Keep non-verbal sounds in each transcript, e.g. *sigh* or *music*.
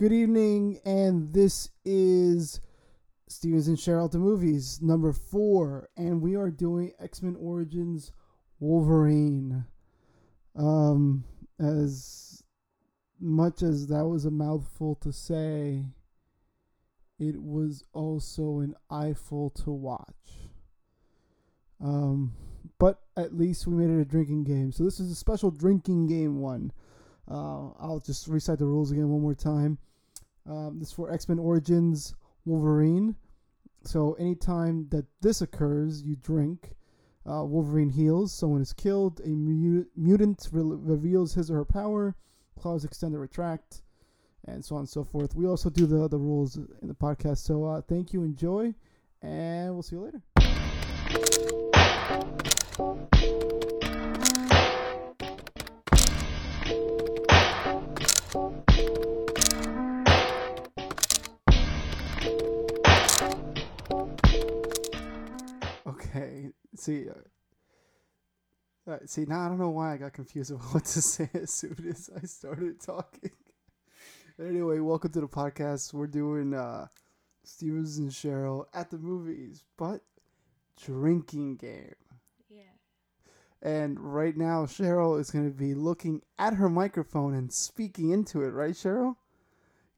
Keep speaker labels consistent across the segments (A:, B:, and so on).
A: Good evening, and this is Stevens and Cheryl the Movies, number four, and we are doing X Men Origins Wolverine. Um, as much as that was a mouthful to say, it was also an eyeful to watch. Um, but at least we made it a drinking game. So this is a special drinking game one. Uh, I'll just recite the rules again one more time. Um, this is for X Men Origins Wolverine. So anytime that this occurs, you drink. Uh, Wolverine heals. Someone is killed. A mu- mutant re- reveals his or her power. Claws extend or retract, and so on and so forth. We also do the the rules in the podcast. So uh, thank you, enjoy, and we'll see you later. See. Uh, uh, see now I don't know why I got confused about *laughs* what to say as soon as I started talking. *laughs* anyway, welcome to the podcast. We're doing uh, Stevens and Cheryl at the movies, but drinking game.
B: Yeah.
A: And right now, Cheryl is going to be looking at her microphone and speaking into it, right, Cheryl?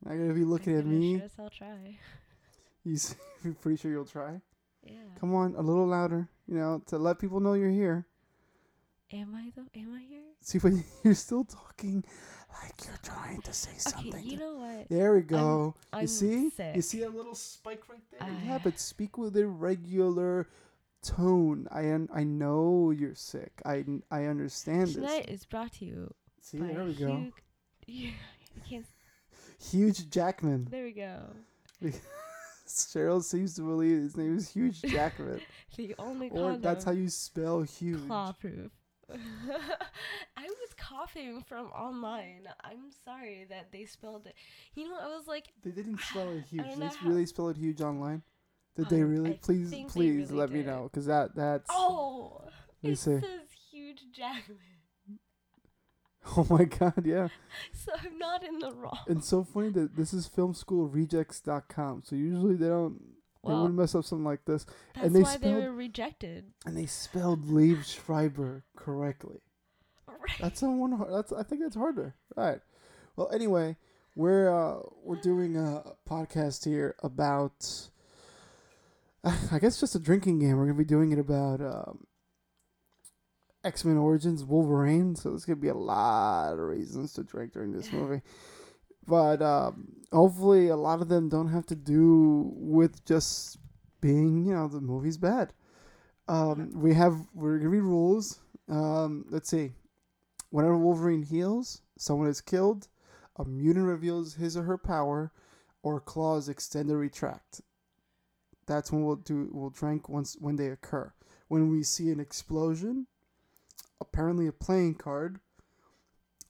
A: You're Not going to be looking at me.
B: Yes, I'll try. *laughs*
A: You pretty sure you'll try?
B: Yeah.
A: Come on, a little louder, you know, to let people know you're here.
B: Am I though? Am I here?
A: See, but *laughs* you're still talking like you're trying to say something.
B: Okay. You know what?
A: there we go.
B: I'm
A: you see?
B: sick.
A: You see a little spike right there? yeah,
B: Ah.
A: but speak with a regular tone. I un- I know you're sick. I I understand this.
B: Tonight is brought to you
A: See,
B: by
A: there we go.
B: Hugh. *laughs* I can't.
A: Huge Jackman.
B: There we go. *laughs*
A: Cheryl seems to believe his name is Huge Jackman. *laughs*
B: The only
A: or that's how you spell huge.
B: claw proof. *laughs* I was coughing from online. I'm sorry that they spelled it. You know, I was like,
A: They didn't *sighs* spell it huge. They
B: know
A: s-
B: how-
A: really spell it huge online. Did they
B: Um,
A: really?
B: I
A: please, please
B: really
A: let me know, because that that's.
B: oh, it
A: see.
B: says huge Jackman. *laughs*
A: Oh my god, yeah. *laughs*
B: So I'm not in the wrong.
A: It's so funny that this is filmschoolrejects.com. So usually they don't they wouldn't mess up something like this.
B: that's
A: they
B: why they
A: spelled-
B: were rejected.
A: And they spelled Liev Schreiber correctly.
B: Right.
A: That's on one. That's I think that's harder. Right. Well, anyway, we're uh, we're doing a podcast here about. *sighs* I guess just a drinking game. We're gonna be doing it about um, X Men Origins Wolverine. So there's gonna be a lot of reasons to drink during this movie. *laughs* But um, hopefully, a lot of them don't have to do with just being, you know, the movie's bad. Um, we have we're gonna be rules. Um, let's see. Whenever Wolverine heals, someone is killed, a mutant reveals his or her power, or claws extend or retract. That's when we'll do we'll drink once when they occur. When we see an explosion, apparently a playing card,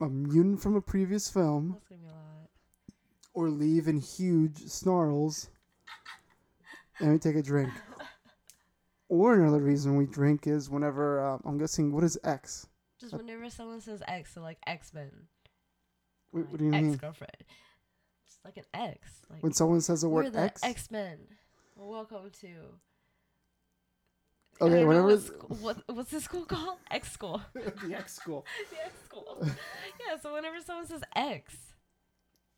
A: a mutant from a previous film,
B: That's gonna be a lot.
A: or leave in huge snarls, and we take a drink. *laughs* Or another reason we drink is whenever uh, I'm guessing what is X?
B: Just whenever someone says X, so like X Men.
A: What, what do you mean?
B: Ex girlfriend. Just like an X. Like
A: When someone says the
B: we're
A: word
B: the
A: X?
B: X Men. Welcome to. I
A: Okay,
B: don't know
A: whenever
B: what,
A: it's-
B: school, what what's this school called? *laughs* X school. *laughs*
A: the X school. *laughs*
B: the X school. yeah. So whenever someone says X,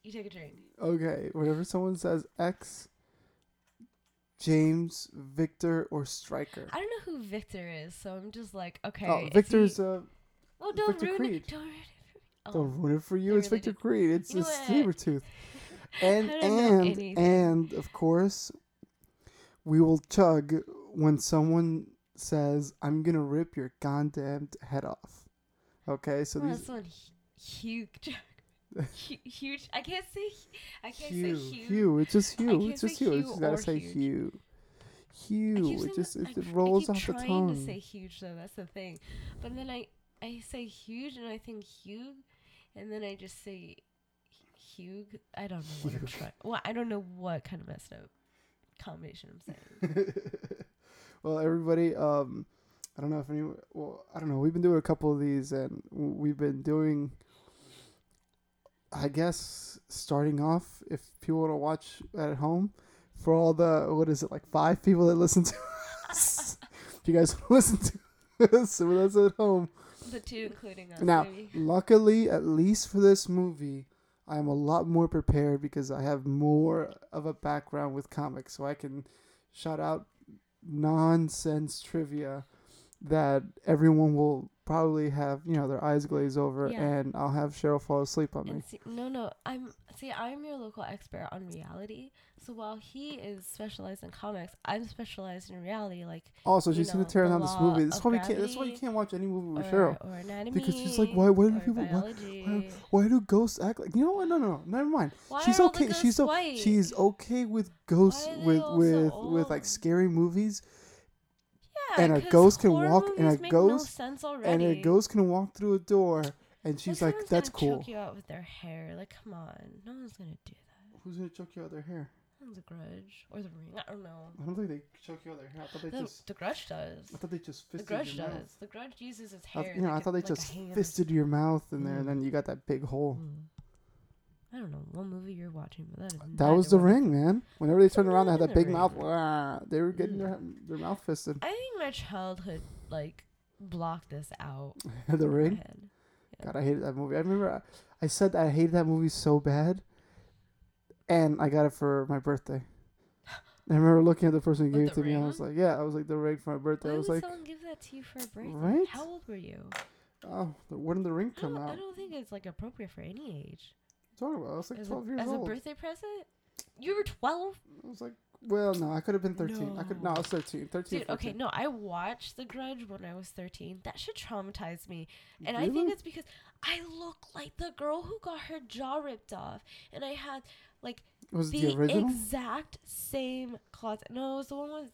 B: you take a drink.
A: Okay, whenever someone says X, James, Victor, or Striker.
B: I don't know who Victor is, so I'm just like, okay.
A: oh,
B: is
A: Victor's
B: He,
A: uh,
B: well, don't
A: Victor
B: ruin
A: Creed.
B: it. Don't ruin it. for me. Oh.
A: don't ruin it for you. It's
B: really
A: Victor
B: did.
A: Creed. It's
B: You
A: a
B: know what?
A: Sabretooth. And
B: I don't know
A: and
B: anything.
A: and of course, we will chug when someone says, "I'm gonna rip your goddamn head off." Okay, so these
B: one hu- huge. *laughs* Huge. I can't say. I can't
A: Hugh,
B: say huge.
A: Hugh, it's just
B: I
A: Hugh. It's just Hugh. You just gotta say
B: huge.
A: Hugh.
B: I
A: Hugh. It just it,
B: I,
A: rolls off the
B: trying
A: tongue.
B: to say huge though. That's the thing. But then I I say huge and I think Hugh, and then I just say Hugh. I don't know what I'm trying. Well, I don't know what kind of messed up combination I'm saying. *laughs*
A: well, everybody, um, I don't know if any. Well, I don't know. We've been doing a couple of these, and we've been doing. I guess starting off, if people want to watch at home, for all the what is it like five people that listen to *laughs* us, if you guys listen to us *laughs* us at home.
B: The two including us.
A: Now,
B: maybe.
A: luckily, at least for this movie, I am a lot more prepared because I have more of a background with comics, so I can shout out nonsense trivia that everyone will probably have, you know, their eyes glaze over,
B: Yeah.
A: and I'll have Cheryl fall asleep on me.
B: See, no, no, I'm see. I'm your local expert on reality. So while he is specialized in comics, I'm specialized in reality, like
A: Also, she's gonna
B: know,
A: tear down this movie. That's why we can't. That's why you can't watch any movie with
B: or,
A: Cheryl.
B: or anatomy.
A: Because she's like, why- why do people- why-
B: biology.
A: Why do ghosts act like? You know what? No, no, no. Never mind.
B: Why
A: she's
B: are all the
A: okay. She's o-
B: white?
A: she's okay with ghosts
B: Why
A: with with
B: so
A: with like scary movies, and a ghost can walk- and a
B: no
A: ghost-
B: sense
A: and a ghost can walk through a door, and she's
B: Like,
A: "That's cool."
B: Choke you out with their hair. Like, come on, no one's gonna do that.
A: Who's gonna choke you out with their hair?
B: A grudge or the ring. I don't know.
A: I don't think they choke you out with their hair. I thought they
B: The,
A: just.
B: the grudge does.
A: I thought they just
B: The grudge
A: your mouth.
B: does. The grudge uses its
A: I,
B: hair.
A: you know,
B: like
A: I thought they just fisted your mouth in there, and
B: Mm.
A: then you got that big hole.
B: Mm. I don't know what movie you're watching, but that is
A: That was the ring, man. Whenever they turned around, they had that
B: the
A: big
B: ring?
A: mouth. Wah, they were getting their
B: Mm.
A: their mouth fisted.
B: I think my childhood like blocked this out. *laughs*
A: the ring.
B: head.
A: God, I hated that movie. I remember I, I said that I hated that movie so bad, and I got it for my birthday. *gasps* I remember looking at the person who
B: With
A: gave it to me. And
B: I
A: was like, "Yeah," I was like, "The ring for my birthday."
B: Why
A: I was
B: would
A: like,
B: someone give that to you for a birthday?
A: Right?
B: How old were you?
A: "Oh, the- when did the ring come
B: don't, I don't think it's like appropriate for any age.
A: Talking about, I was like
B: As,
A: twelve
B: a,
A: years
B: as a birthday present, you were twelve.
A: I was like, "Well, no, I could have been thirteen. I could no, I was 13. 13
B: Dude, okay, no, I watched The Grudge when I was 13. That should traumatize me. And I think it's because I look like the girl who got her jaw ripped off. And I had like
A: was
B: the,
A: the
B: exact same closet. No, it was the one with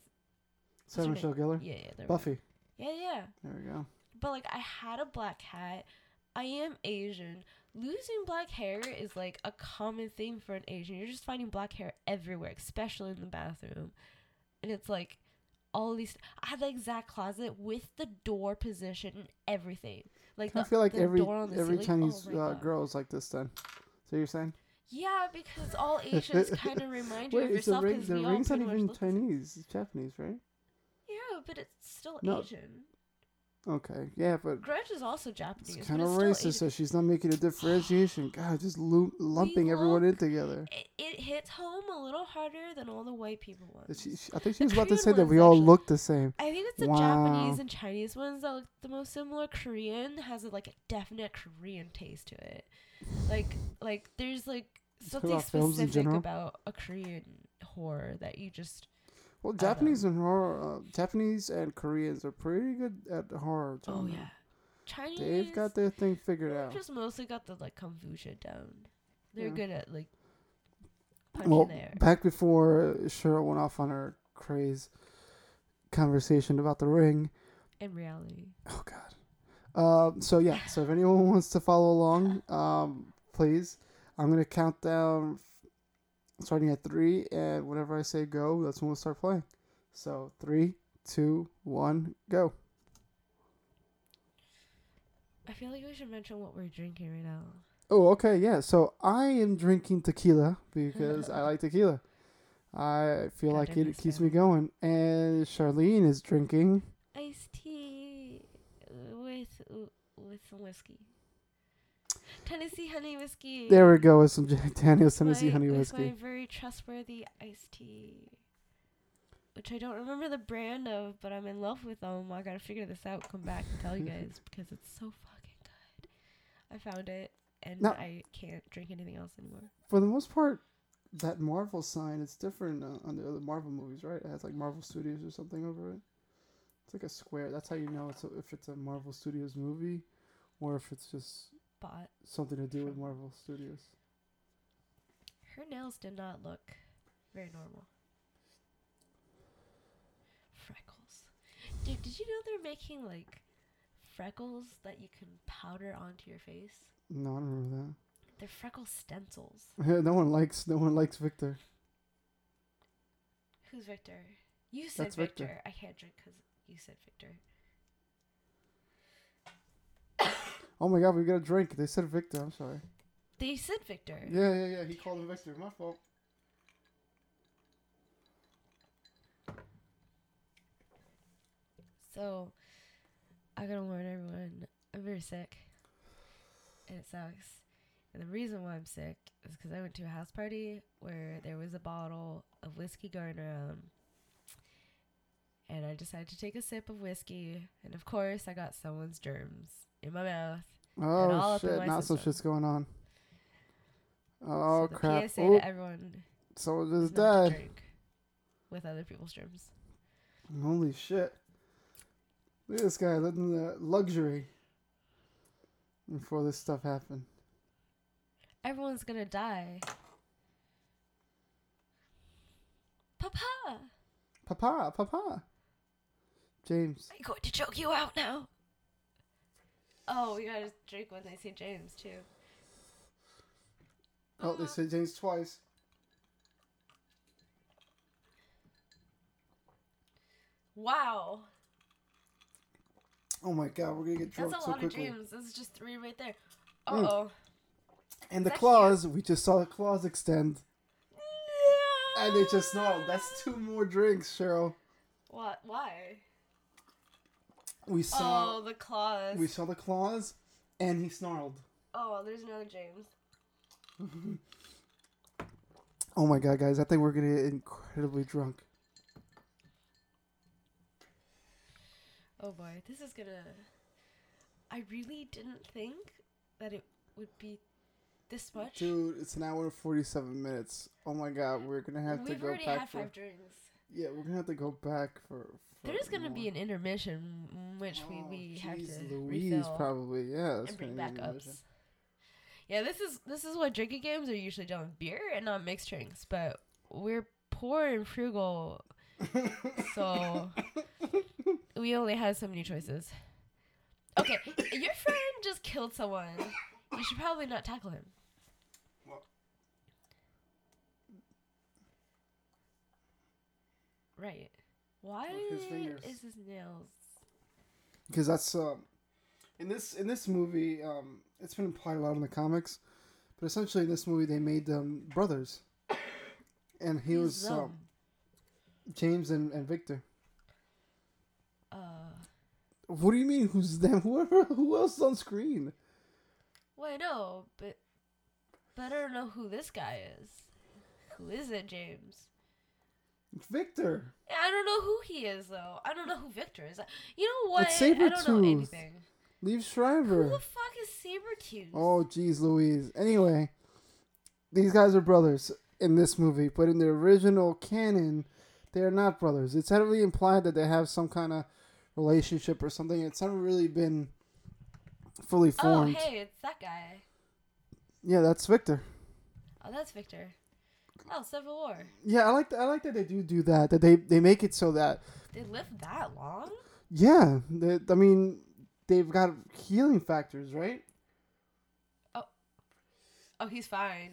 A: Sarah Michelle Gellar,
B: yeah, yeah, there.
A: Buffy.
B: Yeah, yeah.
A: There we go.
B: But like I had a black cat. I am Asian. Losing black hair is like a common thing for an Asian. You're just finding black hair everywhere, especially in the bathroom. And it's like all these I had the exact closet with the door position and everything. Like
A: I feel like every
B: the
A: every
B: ceiling.
A: Chinese
B: oh
A: uh, girl is like this. Then, so you're saying?
B: Yeah, because all Asians kind of remind you *laughs*
A: Wait,
B: of
A: the
B: yourself
A: ring.
B: because
A: The ring's not even
B: the.
A: Chinese. It's Japanese, right?
B: Yeah, but it's still
A: No.
B: Asian.
A: Okay, yeah, but
B: Grudge is also Japanese.
A: it's kind of racist. So she's not making a differentiation. *gasps* God, just lu- lumping everyone in together.
B: it, it hits home a little harder than all the white people ones.
A: She, she- I think she
B: The
A: was about to
B: Korean
A: say that
B: ones
A: we all
B: actually-
A: look the same.
B: I think it's the
A: Wow.
B: Japanese and Chinese ones that look the most similar. Korean has a, like a definite Korean taste to it. Like like there's like something
A: about films in
B: specific
A: general?
B: about a Korean horror that you just
A: Well,
B: don't
A: Japanese and horror, uh, Japanese and Koreans are pretty good at horror.
B: oh yeah. Chinese
A: they've got their thing figured out.
B: they've just mostly got the like kung fu shit down. They're
A: Yeah.
B: good at like punching
A: Well,
B: there.
A: back before Cheryl went off on her craze conversation about the ring.
B: In reality.
A: Oh God. Um. So yeah. So if anyone wants to follow along, *laughs* um, please. I'm gonna count down, starting at three, and whenever I say go, that's when we'll start playing. So three, two, one, go.
B: I feel like we should mention what we're drinking right now.
A: Oh, okay, yeah. So I am drinking tequila because I like tequila. I feel like it keeps me going. And Charlene is drinking.
B: iced tea with with some whiskey. Tennessee honey whiskey.
A: There we go with some Jack Daniels *laughs* Tennessee
B: my,
A: honey whiskey.
B: my very trustworthy iced tea, which I don't remember the brand of, but I'm in love with them. I gotta figure this out. Come back and tell you *laughs* guys because it's so fucking good. I found it, and
A: Now-
B: I can't drink anything else anymore.
A: For the most part, that Marvel sign it's different uh, on the other Marvel movies, right? It has like Marvel Studios or something over it. It's like a square. That's how you know it's a, if it's a Marvel Studios movie, or if it's just
B: But
A: something to do with Marvel Studios.
B: her nails did not look very normal. Freckles. Dude, did you know they're making like freckles that you can powder onto your face?
A: No, I don't remember that.
B: They're freckle stencils. *laughs*
A: no one likes. No one likes Victor.
B: Who's Victor? You said
A: That's
B: Victor.
A: Victor.
B: I can't drink because you said Victor.
A: Oh my God, we got a drink. They said Victor. I'm sorry.
B: They said Victor.
A: Yeah, yeah, yeah. He called him Victor. My fault.
B: So, I gotta warn everyone, I'm very sick. And it sucks. And the reason why I'm sick is because I went to a house party where there was a bottle of whiskey going around. And I decided to take a sip of whiskey. And of course, I got someone's germs Oh, in my mouth. all
A: Oh shit! Now some shit's going on. Oh
B: so
A: crap!
B: PSA
A: Oh,
B: to everyone
A: someone
B: is
A: is dead.
B: with other people's germs.
A: Holy shit! Look at this guy living the luxury before this stuff happened.
B: Everyone's gonna die. Papa!
A: Papa, papa. James.
B: I'm going to choke you out now. Oh, we gotta drink when they say James too.
A: Oh, they said James twice.
B: Wow,
A: Oh my god, we're gonna get drunk
B: that's a
A: so
B: lot
A: quickly.
B: of James. This is just three right there. Uh
A: Mm.
B: oh.
A: And the
B: Is that
A: claws, we just saw the claws extend. And they just snarled. That's two more drinks, Cheryl.
B: What? Why?
A: We oh, saw
B: Oh, the claws.
A: we saw the claws and he snarled.
B: oh, there's another James. *laughs*
A: Oh my god, guys, I think we're gonna get incredibly drunk.
B: Oh boy, this is gonna. I really didn't think that it would be this much.
A: Dude, it's an hour and forty seven minutes. Oh my god, we're gonna have to
B: We've
A: go
B: already
A: back
B: had
A: for
B: five drinks.
A: Yeah, we're gonna have to go back for, for
B: There's gonna be an intermission in which we,
A: Oh,
B: we have
A: jeez
B: to
A: Louise,
B: refill
A: probably. Yeah, that's
B: and bring
A: gonna be an
B: backups. Yeah, this is this is what drinking games are usually done: with beer and not mixed drinks. But we're poor and frugal, so *laughs* we only had so many choices. Okay, *coughs* your friend just killed someone. You should probably not tackle him.
A: What?
B: Right. Why
A: his fingers.
B: is his nails?
A: because that's um, in this in this movie um, it's been implied a lot in the comics, but essentially in this movie they made them brothers, and he
B: Who's
A: was
B: them?
A: um, James and, and Victor.
B: Uh,
A: What do you mean? Who's them? *laughs* Whoever who else is on screen?
B: well, I know, but but I don't know who this guy is. Who is it, James?
A: Victor.
B: I don't know who he is though. I don't know who Victor is. You know what?
A: It's
B: I don't know
A: Sabretooth.
B: anything.
A: Leave
B: Who the fuck is Sabretooth?
A: Oh, jeez Louise. Anyway, these guys are brothers in this movie, but in the original canon, they are not brothers. It's heavily implied that they have some kind of relationship or something. It's never really been fully formed.
B: Oh,
A: formed.
B: hey, it's that guy.
A: Yeah, that's Victor.
B: Oh, that's Victor. Oh, Civil War.
A: Yeah, I like that. I like that they do do that. That they they make it so that
B: They live that long?
A: yeah, they, I mean they've got healing factors, right?
B: Oh, oh, he's fine.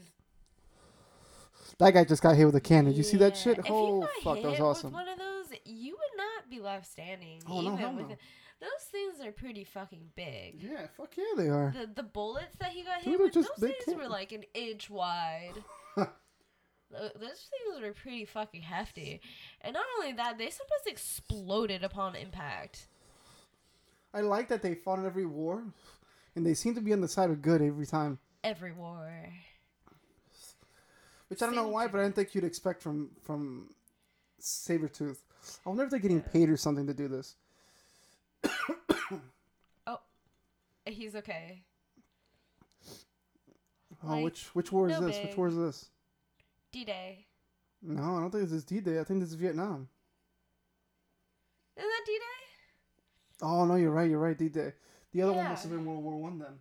A: That guy just got hit with a cannon. You see that shit?
B: If
A: Oh fuck, that was
B: with
A: awesome.
B: one of those, you would not be left standing.
A: Oh, no, hell
B: with
A: no.
B: Those things are pretty fucking big.
A: Yeah, fuck yeah, they are.
B: The the bullets that he got
A: Dude,
B: hit with,
A: just
B: those things were like an inch wide. *laughs* Th- those things were pretty fucking hefty. And not only that, they sometimes exploded upon impact.
A: I like that they fought in every war, and they seem to be on the side of good every time.
B: Every war.
A: Which I don't know why, but I didn't think you'd expect from from Sabretooth. I wonder if they're getting
B: Yeah.
A: paid or something to do this. *coughs*
B: Oh, he's okay.
A: Oh,
B: Like,
A: which which war is
B: no
A: this? Which war is this?
B: D Day.
A: No, I don't think this is D Day. I think this is Vietnam.
B: Isn't that D Day?
A: Oh no, you're right. You're right. D Day. The other one must have been World War One then,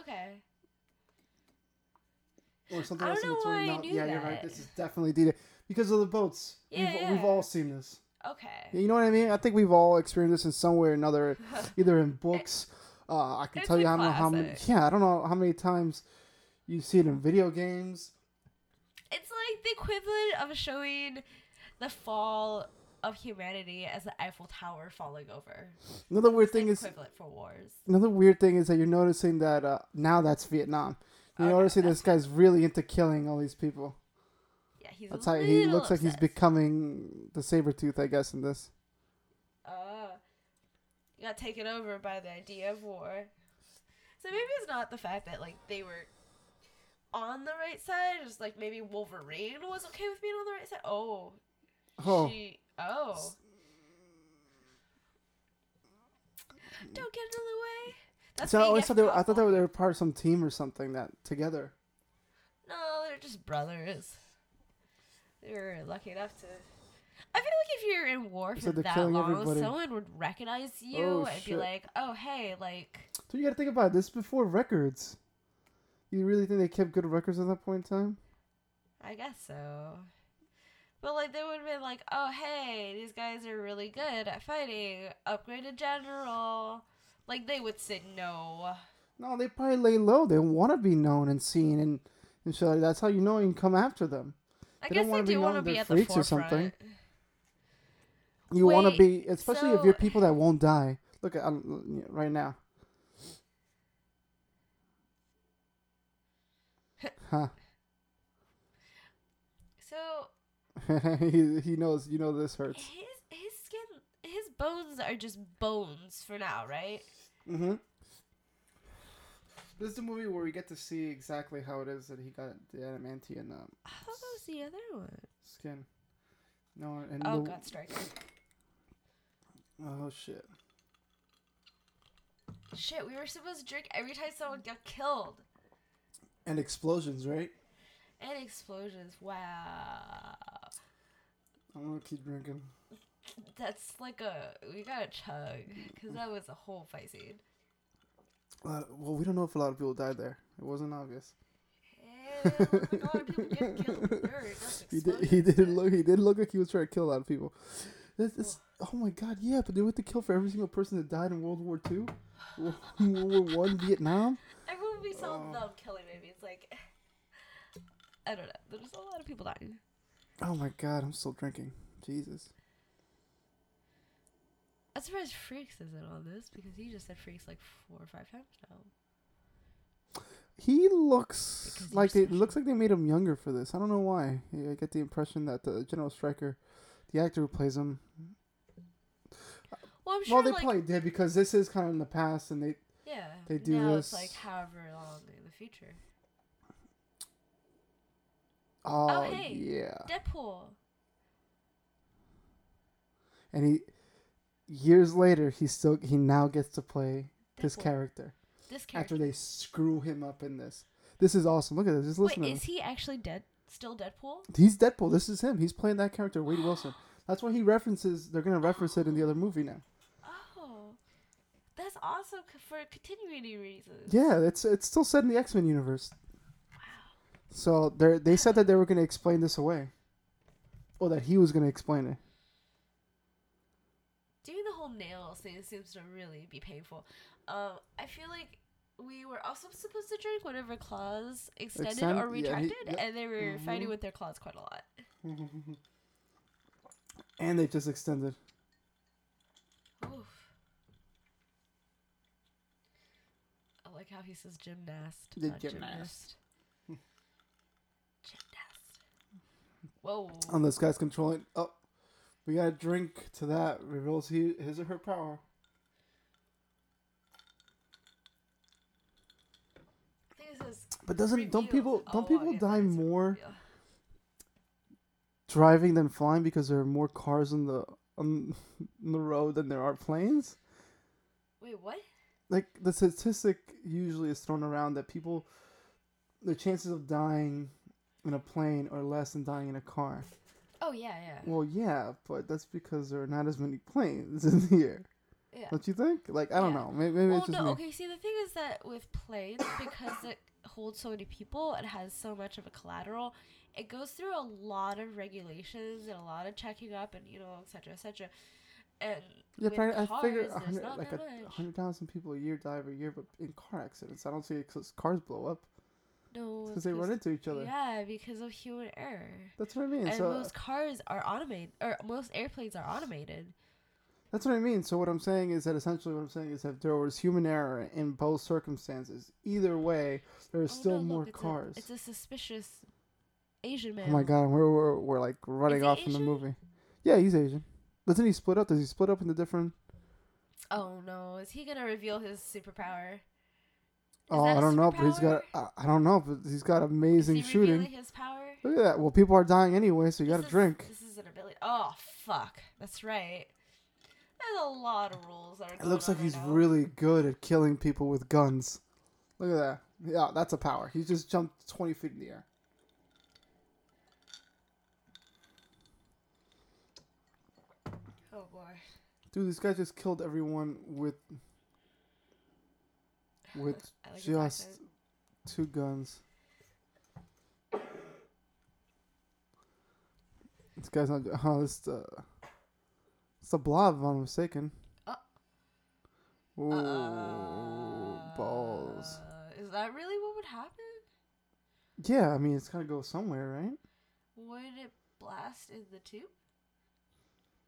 B: Okay.
A: or something
B: I
A: else
B: don't
A: in
B: know why. I knew
A: yeah, you're right. This is definitely D Day because of the boats.
B: Yeah,
A: we've,
B: yeah.
A: we've all seen this.
B: Okay.
A: You know what I mean? I think we've all experienced this in some way or another, *laughs* either in books. Uh, I can
B: It's
A: tell you I don't know how many. Yeah, I don't know how many times you see it in video games.
B: It's like the equivalent of showing the fall of humanity as the Eiffel Tower falling over.
A: Another weird
B: It's
A: thing is
B: equivalent for wars.
A: another weird thing is that you're noticing that uh, now that's Vietnam. You
B: Okay,
A: notice this guy's really into killing all these people.
B: Yeah, he's
A: That's
B: a
A: how he looks like he's becoming the Sabretooth, I guess, in this.
B: Uh, got taken over by the idea of war. So maybe it's not the fact that like they were on the right side. It's like maybe Wolverine was okay with being on the right side. Oh,
A: Oh,
B: she. Oh, don't get in the way. That's
A: so I always thought oh,
B: for
A: they were, I thought they were, they were part of some team or something that together.
B: No, they're just brothers. They were lucky enough to. I feel like if you're in war for that long,
A: everybody.
B: someone would recognize you
A: Oh,
B: and be like, "Oh, hey, like."
A: So you got to think about it. this before records. You really think they kept good records at that point in time?
B: I guess so. But like they would have been like, oh hey, these guys are really good at fighting. Upgrade to general. Like they would say no.
A: No, they probably lay low. They want to be known and seen, and and so like, that's how you know you can come after them.
B: I
A: They
B: guess
A: don't
B: they do want to be at the
A: freaks or
B: forefront.
A: something. You want to be, especially if you're people that won't die. Look at um, right now. Huh.
B: So *laughs*
A: he he knows. You know this hurts.
B: his his skin, his bones are just bones for now, right?
A: Mm-hmm. This is the movie where we get to see exactly how it is that he got the adamantium um,
B: I thought that was the other one.
A: skin. No, and
B: Oh,
A: the,
B: God, Striker.
A: oh shit.
B: Shit, we were supposed to drink every time someone got killed.
A: And explosions, right?
B: And explosions. Wow.
A: I'm gonna keep drinking.
B: That's like a we gotta chug because that was a whole fight scene.
A: Uh, well, we don't know if a lot of people died there. It wasn't obvious.
B: And like a lot people get killed. There *laughs*
A: He did. He didn't look. He did look like he was trying to kill a lot of people. This, this, oh my god, yeah, but they went to kill for every single person that died in World War Two, *laughs* World War One, Vietnam.
B: Everyone we saw
A: Oh.
B: them killing like *laughs* I don't know. There's a lot of people dying.
A: Oh my god, I'm still drinking. Jesus.
B: I'm surprised Freaks isn't on this because he just said Freaks like four or five times now.
A: He looks like they, it looks like they made him younger for this. I don't know why. I get the impression that the General Striker, the actor who plays him,
B: Well, I'm sure
A: well, they
B: like
A: probably did because this is kind of in the past, and they
B: yeah.
A: they do
B: now
A: this.
B: it's like however long in the future.
A: Oh, oh,
B: hey.
A: yeah,
B: Deadpool.
A: and he years later he still he now gets to play this character
B: This character.
A: after they screw him up in this. This is awesome. Look at this. Just listen
B: Wait, is he actually dead? Still Deadpool?
A: He's Deadpool. This is him. He's playing that character, Wade Wilson. *gasps* That's why he references. They're gonna reference it in the other movie now.
B: Oh, that's awesome for continuity reasons.
A: Yeah, it's it's still set in the X Men universe. So they they said that they were going to explain this away, or that he was going to explain it.
B: Doing the whole nails thing seems to really be painful. Um, I feel like we were also supposed to drink whatever claws extended
A: Extend-
B: or
A: yeah, he-
B: retracted, and they were fighting
A: Mhm.
B: with their claws quite a lot. *laughs*
A: and they just extended.
B: Oof. I like how he says gymnast. The
A: gymnast.
B: gymnast. Whoa.
A: On this guy's controlling. Oh, we got a drink to that. Reveals he his or her power.
B: I think it says
A: But doesn't don't people don't
B: oh,
A: people die
B: that is a
A: more driving than flying because there are more cars on the on, on *laughs* the road than there are planes?
B: Wait, what?
A: like the statistic usually is thrown around that people the chances of dying in a plane are less than dying in a car.
B: Oh yeah, yeah.
A: Well, yeah, but that's because there are not as many planes *laughs* in the air.
B: yeah.
A: Don't you think? Like I don't
B: Yeah.
A: know. Maybe, maybe
B: well,
A: it's just
B: no.
A: me.
B: Okay. See, the thing is that with planes, because it holds so many people and has so much of a collateral, it goes through a lot of regulations and a lot of checking up and you know, et cetera, et cetera. And
A: Yeah,
B: with
A: but I, I figure like a hundred thousand people a year die every year, but in car accidents, I don't see it because cars blow up
B: No,
A: because they run into each other.
B: Yeah, because of human error.
A: That's what I mean.
B: And
A: so
B: most cars are automated, or most airplanes are automated.
A: That's what I mean. So what I'm saying is that essentially what I'm saying is that there was human error in both circumstances, either way, there is
B: Oh,
A: still
B: no,
A: more
B: look, it's a-
A: cars.
B: it's a suspicious Asian oh man.
A: oh my god, we're, we're we're like running off from the movie. Yeah, he's Asian. Doesn't he split up? Does he split up into different?
B: Oh no, is he gonna reveal his superpower?
A: Oh, I don't know, but he's got. I, I don't know, but he's got
B: Is
A: amazing
B: he
A: shooting.
B: revealing his power?
A: Look at that. Well, people are dying anyway, so you got
B: This
A: to
B: is-
A: drink.
B: This is an ability. Oh fuck, that's right. There's a lot of rules that are.
A: It
B: going
A: looks
B: on
A: like
B: right
A: he's
B: now.
A: really good at killing people with guns. Look at that. Yeah, that's a power. He just jumped 20 feet in the air.
B: Oh boy.
A: Dude, this guy just killed everyone with with
B: like
A: just two guns. This guy's not. *laughs* Oh, this the. It's the blob, if I'm mistaken.
B: Uh.
A: Ooh,
B: Uh,
A: balls.
B: Is that really what would happen?
A: Yeah, I mean, it's gotta go somewhere, right?
B: Would it blast in the tube?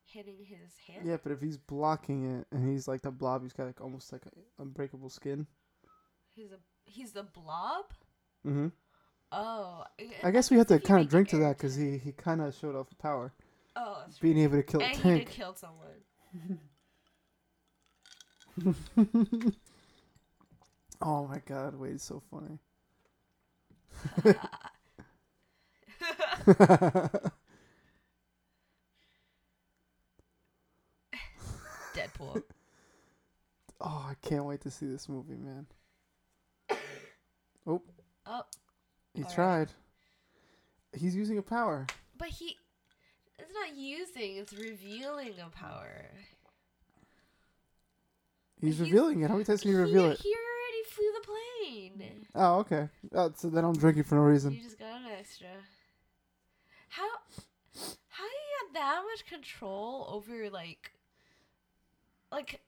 B: Hitting his hand?
A: Yeah, but if he's blocking it and he's like the blob, he's got like almost like a unbreakable skin.
B: He's a he's the blob?
A: Mm-hmm.
B: Oh.
A: I guess we have to kind of drink to that because he, he kind of showed off power,
B: Oh,
A: being
B: right.
A: able to kill a
B: and he did
A: tank.
B: kill someone. *laughs*
A: oh my god, wait, it's so funny. *laughs* *laughs*
B: Deadpool.
A: oh, I can't wait to see this movie, man. Oh,
B: Oh,
A: he
B: Alright.
A: tried. He's using a power.
B: but he. It's not using, it's revealing a power.
A: He's,
B: He's-
A: revealing it. How many times can you
B: he,
A: reveal it?
B: he already flew the plane.
A: Oh, okay. Uh, so then I'm drinking for no reason.
B: You just got an extra. How how do you have that much control over like like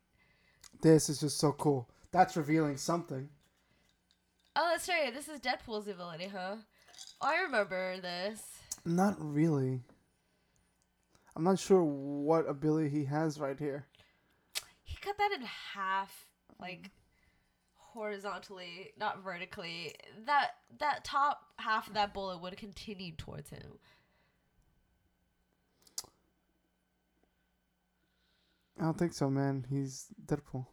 A: This is just so cool. That's revealing something.
B: Oh that's right, this is Deadpool's ability, huh? Oh, I remember this.
A: Not really. I'm not sure what ability he has right here.
B: He cut that in half, like horizontally, not vertically. That that top half of that bullet would have continued towards him.
A: I don't think so, man. He's Deadpool.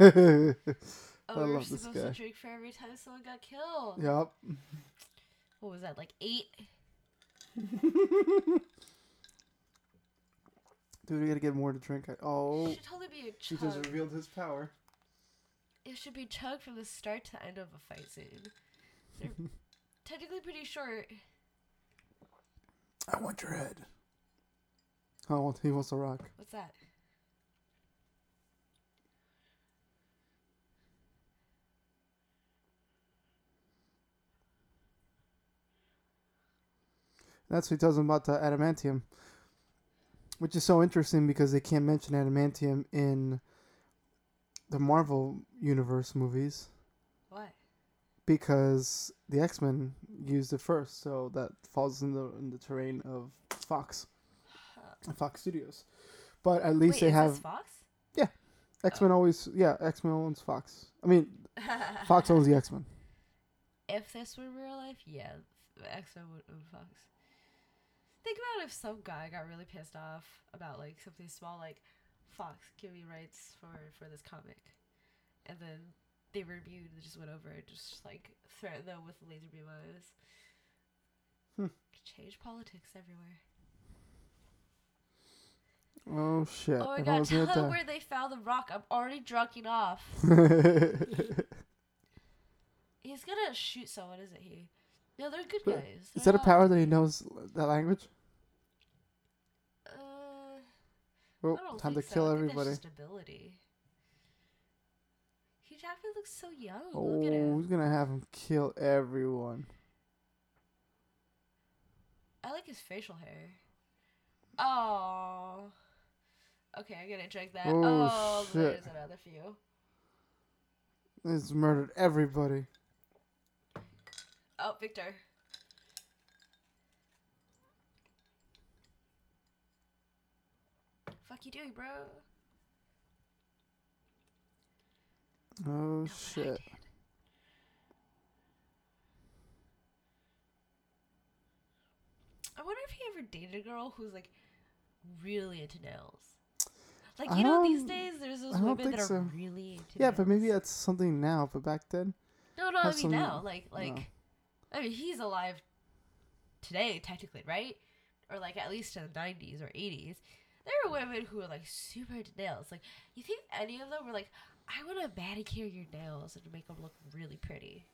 B: Oh, *laughs*
A: I
B: we were
A: love this
B: supposed to drink for every time someone got killed. Yep. What was that, like eight? *laughs*
A: Dude, we gotta get more to drink. I- oh,
B: It should totally be a
A: he just revealed his power.
B: It should be chug from the start to the end of a fight scene. They're *laughs* technically pretty short.
A: I want your head. Oh, he wants a rock.
B: What's that?
A: That's what he tells him about the adamantium, which is so interesting because they can't mention adamantium in the Marvel Universe movies
B: What?
A: because the X Men used it first, so that falls in the in the terrain of Fox. Fox Studios. But at least
B: Wait,
A: they
B: is
A: have
B: Fox?
A: X Men. Oh. Always, yeah, X Men owns Fox. I mean, *laughs* Fox owns the X Men.
B: If this were real life, yeah, X Men would own Fox. Think about if some guy got really pissed off about like something small, like Fox, give me rights for for this comic, and then they reviewed, they just went over, and just like threatened them with laser beam eyes.
A: Hmm.
B: Change politics everywhere.
A: Oh shit!
B: Oh my
A: if
B: god, tell them where they found the rock. I'm already drunking off. *laughs* He's gonna shoot someone, isn't he? No, they're good
A: But
B: guys.
A: Is
B: They're
A: that a
B: not-
A: power that he knows that language?
B: Uh,
A: Oh,
B: I don't
A: time to
B: think so.
A: kill
B: I think
A: everybody.
B: That's just ability. Hugh Jackman looks so young.
A: Oh,
B: Look at him.
A: he's gonna have him kill everyone.
B: I like his facial hair. Oh. Okay, I'm gonna check that.
A: Oh,
B: Oh,
A: shit.
B: there's another few.
A: He's murdered everybody.
B: Oh, Victor. fuck you doing, bro?
A: Oh
B: but I
A: shit.
B: I wonder if he ever dated a girl who's like really into nails. Like you know, these
A: Um,
B: days there's those women that are
A: so.
B: really into.
A: Yeah, but maybe that's something now. But back then,
B: no, no. I mean
A: some-
B: now, like like,
A: no.
B: I mean he's alive today technically, right? Or like at least in the '90s or '80s. There were women who were like super into nails. Like you think any of them were like, I want to manicure your nails and make them look really pretty.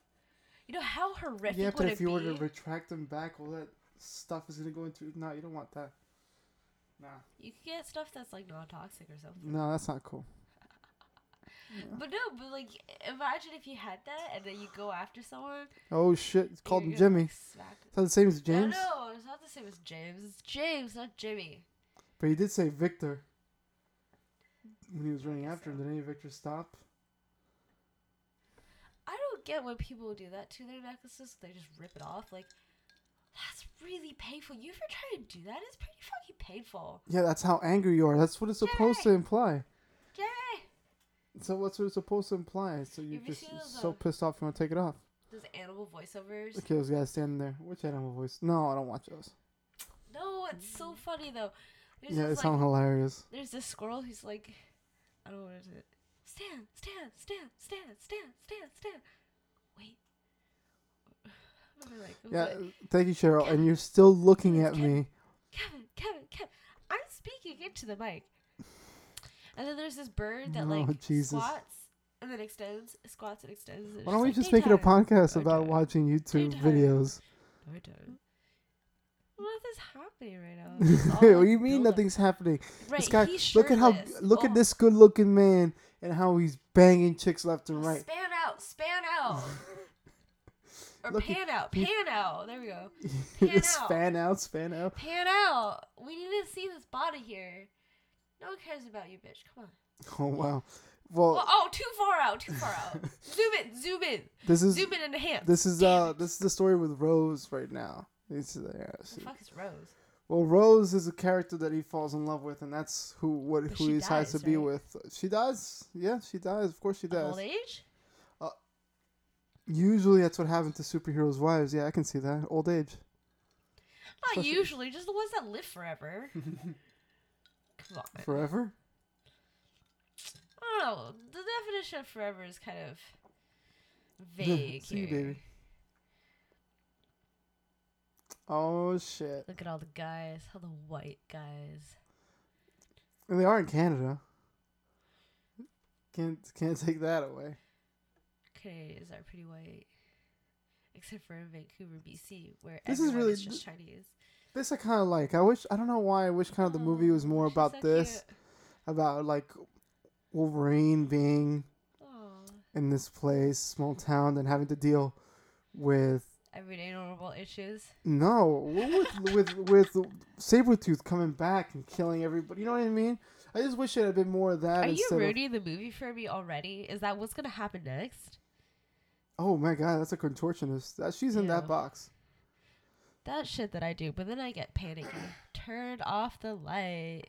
B: You know how horrific
A: yeah.
B: would
A: But if you
B: be?
A: were to retract them back, all that stuff is gonna go into. No, you don't want that. Nah.
B: You can get stuff that's like non-toxic or something.
A: No, that's not cool. Yeah.
B: But no, but like imagine if you had that and then you go after someone.
A: Oh shit! It's called him Jimmy.
B: like, smack-
A: Is that the same as James?
B: No, no, it's not the same as James. It's James, not Jimmy.
A: But he did say Victor when he was running after him. Did any Victor stop?
B: I don't get when people do that to their necklaces. They just rip it off. Like that's really painful. You ever try to do that? It's pretty fucking painful.
A: Yeah, that's how angry you are. That's what it's supposed to imply. So what's what it's supposed to imply? So you're
B: Have you
A: just
B: seen those,
A: so
B: uh,
A: pissed off you want to take it off.
B: Those animal voiceovers.
A: Okay, those guys standing there. Which animal voice? No, I don't watch those.
B: No, it's so funny though. There's
A: yeah,
B: this,
A: it
B: like,
A: sounds hilarious.
B: There's this squirrel who's like, I don't know what is it. Stand, stand, stand, stand, stand, stand, stand. Wait. What am I like?
A: Yeah,
B: like,
A: thank you, Cheryl. And you're still looking at
B: Kevin.
A: me.
B: Kevin, Kevin, Kevin. I'm speaking into the mic. And then there's this bird that
A: Oh,
B: like
A: Jesus.
B: squats and then extends, squats and extends. and
A: Why don't we
B: like,
A: just make it a
B: daytime,
A: podcast about
B: Daytime.
A: watching YouTube
B: Daytime.
A: videos?
B: nighttime. Nothing's happening right now. *laughs* It's just *laughs* all,
A: what do you mean
B: build up.
A: nothing's happening?
B: Right,
A: this guy,
B: he's
A: look at how
B: shirtless.
A: look at
B: Oh,
A: this good-looking man and how he's banging chicks left and oh, right.
B: Span out, span out. *laughs* Or
A: Look, he-
B: pan out,
A: he-
B: pan out. There we go.
A: it's
B: out.
A: fan out, fan out.
B: Pan out. We need to see this body here. No one cares about you, bitch. Come on. *laughs*
A: Oh wow. Well,
B: Well, oh, too far out, too far out. *laughs* zoom in, zoom in,
A: this is
B: zoom in and enhance.
A: this is
B: Damn
A: uh this is the story with Rose right now. It's, yeah,
B: The fuck is Rose?
A: well, Rose is a character that he falls in love with, and that's who what
B: But
A: who he decides to
B: dies,
A: be with. She does, yeah, she does. Of course, she
B: Of
A: does.
B: old age?
A: Uh, Usually, that's what happens to superheroes' wives. Yeah, I can see that. Old age.
B: Not
A: Especially-
B: usually, just the ones that live forever. *laughs*
A: Forever.
B: I don't know. The definition of forever is kind of vague *laughs*
A: see,
B: here.
A: baby. Oh shit!
B: Look at all the guys, all the white guys.
A: And they are in Canada. Can't can't take that away.
B: Canadians are pretty white. Except for in Vancouver, BC, where
A: This is really-
B: is just Chinese.
A: This I kind of like. I wish I don't know why. I wish kind of the movie oh,
B: was
A: more about
B: so
A: this,
B: cute.
A: about like Wolverine being
B: Aw.
A: in this place, small town, and having to deal with
B: Everyday normal issues.
A: no with with with Sabretooth coming back and killing everybody. You know what I mean? I just wish it had been more of that
B: Are you
A: instead of
B: ruining the movie for me already? Is that what's gonna happen next?
A: oh my god, that's a contortionist. That she's in that box.
B: That shit that I do, but then I get panicky. *coughs* Turned off the light.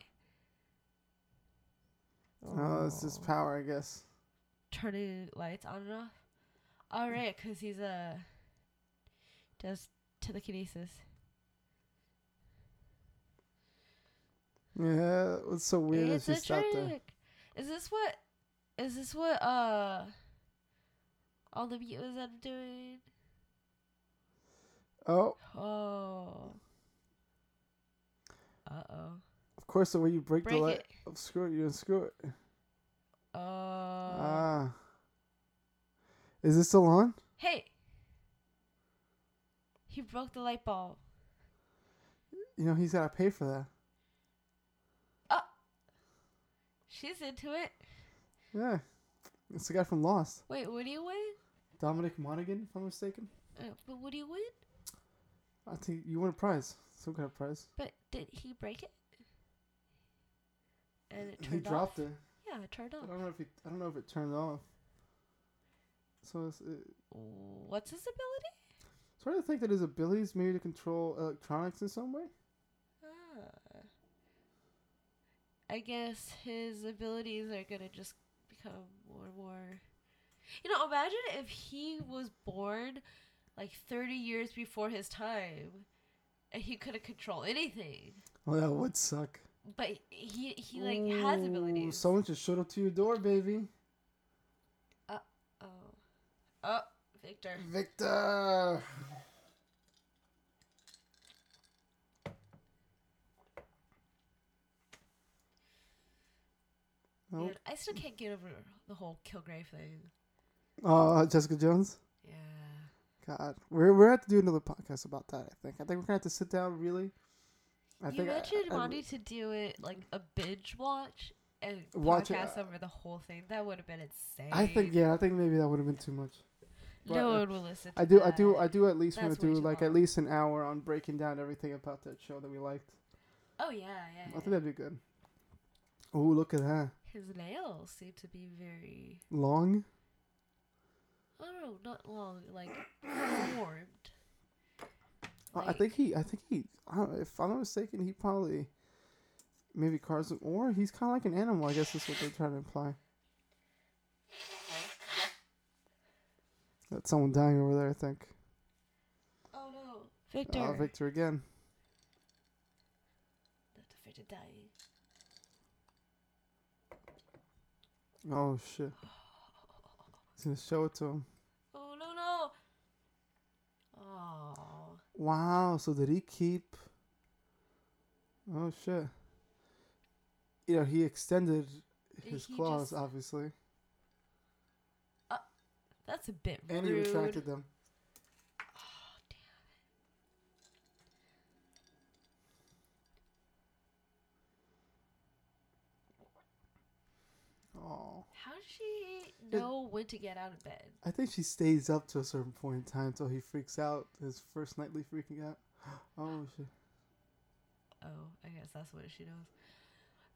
A: Oh, it's his
B: Aw.
A: power, I guess.
B: turning lights on and off. All right, because he's uh does telekinesis.
A: Yeah, it's so weird
B: it's
A: she
B: a
A: stopped there.
B: trick. Is this what? Is this what uh all the mutants end up doing?
A: Oh,
B: Oh. Uh oh.
A: of course, the way you break,
B: Break
A: the light. Oh, screw it, you unscrew it.
B: Oh.
A: ah. Is this still on?
B: hey. He broke the light bulb.
A: You know, he's got to pay for that.
B: She's into it.
A: Yeah. It's the guy from Lost.
B: Wait, what do you win?
A: Dominic Monaghan, if I'm mistaken.
B: Uh, but what do you win?
A: I think you won a prize. Some kind of prize.
B: But did he break it? And it turned He
A: dropped
B: off.
A: it.
B: Yeah, it turned
A: I
B: off.
A: don't know if he, I don't know if it turned off. So it's, it,
B: What's his ability?
A: sort of think that his abilities maybe to control electronics in some way.
B: Ah. I guess his abilities are gonna just become more and more. You know, imagine if he was born like 30 years before his time and he couldn't control anything.
A: Well, that would suck.
B: But he he like has abilities.
A: Someone just showed up to your door, baby.
B: Uh oh. Oh, Victor.
A: Victor.
B: Dude, I still can't get over the whole Kilgrave thing.
A: Oh, Jessica Jones.
B: Yeah.
A: God, we're we're gonna have to do another podcast about that. I think. I think we're gonna have to sit down really. I
B: you
A: think I-
B: mentioned
A: I-
B: wanting to do it like a binge watch and
A: Watch it,
B: podcast
A: uh,
B: over the whole thing. That would have been insane.
A: I think yeah. I think maybe that would have been too much.
B: no
A: but, uh,
B: one will listen. To
A: I do. I do. I do. At least want to do like
B: long.
A: at least an hour on breaking down everything about that show that we liked.
B: Oh yeah, yeah.
A: I
B: yeah.
A: think that'd be good. Oh, look at that.
B: His nails seem to be very.
A: Long.
B: I don't know, not long, like formed.
A: Uh, I think he. I think he. I if I'm not mistaken, he probably maybe him, or he's kind of like an animal. I guess that's what they're trying to imply. That's someone dying over there. I think.
B: Oh no, Victor.
A: Uh, Victor again.
B: That's Victor dying.
A: Oh shit. *sighs* Show it to him.
B: Oh no no. Oh.
A: Wow. So did he keep? Oh shit. You know he extended his
B: He
A: claws,
B: just-
A: obviously, uh,
B: That's a bit
A: and he retracted them.
B: Oh, damn.
A: Oh.
B: How does know when to get out of bed?
A: I think she stays up to a certain point in time until he freaks out. His first nightly freaking out. *gasps* Oh shit.
B: Oh, I guess that's what she knows.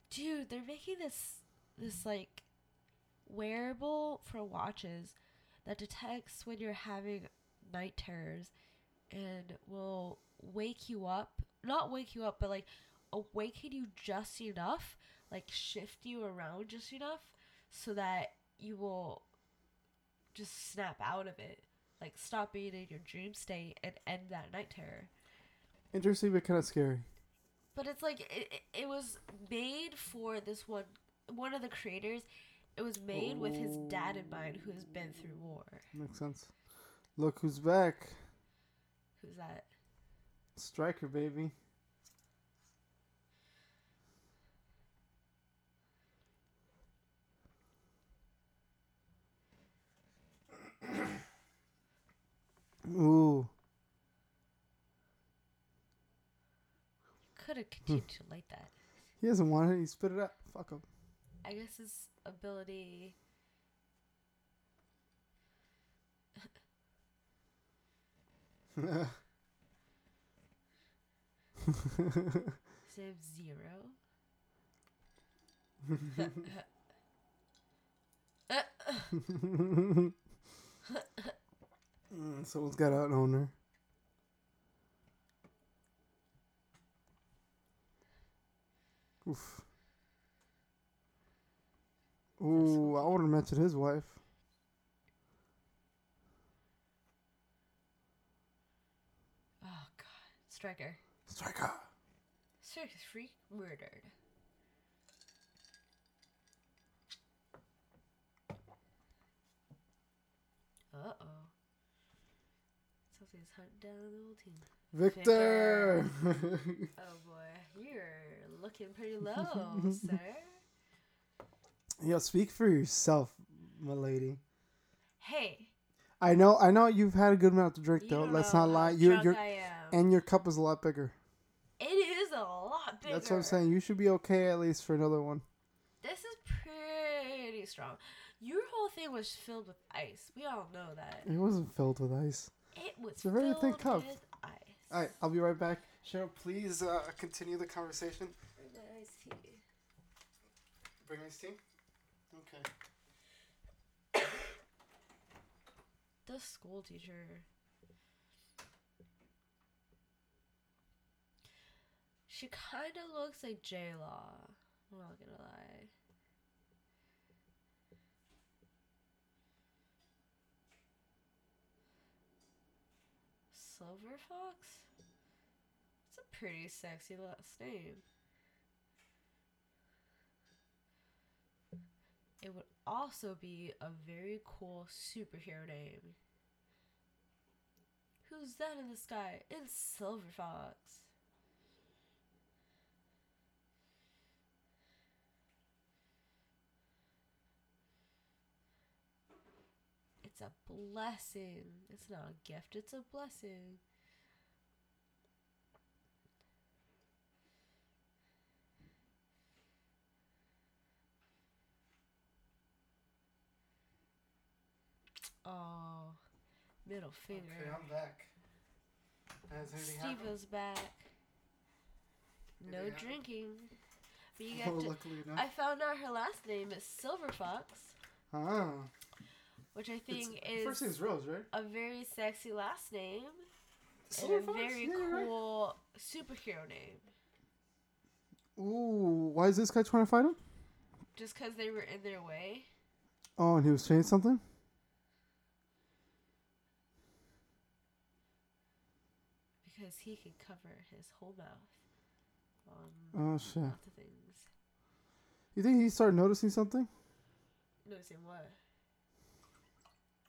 B: Dude, they're making this this like wearable for watches that detects when you're having night terrors and will wake you up. Not wake you up, but like awaken you just enough, like shift you around just enough so that you will just snap out of it. Like stop being in your dream state and end that night terror.
A: Interesting, but kind of scary.
B: But it's like it, it, was made for this one one of the creators. It was made with his dad in mind, who has been through war.
A: Makes sense. Look who's back.
B: Who's that?
A: Stryker, baby. Ooh.
B: Could have continued that.
A: He doesn't want it. He spit it out. Fuck him.
B: I guess his ability. *laughs* Save zero. *laughs* *laughs*
A: Mm, Someone's got an owner. Oof. Ooh, I wouldn't mention his wife.
B: Oh god, Stryker.
A: Stryker.
B: Stryker's freak murdered. Uh oh. Something's hunting down the whole team.
A: Victor.
B: Oh boy, you're looking pretty low, *laughs* sir.
A: yeah, speak for yourself, my lady.
B: Hey,
A: I know, I know you've had a good amount to drink
B: you
A: though. Let's not lie. You're, you're,
B: I am.
A: and your cup is a lot bigger.
B: it is a lot bigger.
A: That's what I'm saying. You should be okay at least for another one.
B: This is pretty strong. Your whole thing was filled with ice. We all know that.
A: It wasn't filled with ice.
B: It was
A: It's a very thick cup.
B: ice.
A: All right, I'll be right back. Cheryl, please uh, continue the conversation.
B: Bring the iced tea.
A: Bring iced tea. Okay. *coughs*
B: The school teacher. She kind of looks like J Law. I'm not gonna lie. Silver Fox? It's a pretty sexy last name. It would also be a very cool superhero name. Who's that in the sky? It's Silver Fox. It's a blessing. It's not a gift, it's a blessing. Oh, middle finger.
A: I'm back.
B: Steve is back. No drinking. But you
A: Oh, *laughs*
B: got to.
A: luckily enough.
B: I found out her last name is Silver Fox,
A: ah.
B: Which I
A: It's-
B: think
A: first
B: is
A: name's Rose, right?
B: a very sexy last name and a very
A: Yeah, you're right.
B: cool superhero name.
A: Ooh, why is this guy trying to fight him?
B: Just because they were in their way.
A: Oh, and he was saying something?
B: Because he can cover his whole mouth on
A: Oh, shit.
B: lots of things.
A: You think he started noticing something?
B: Noticing what?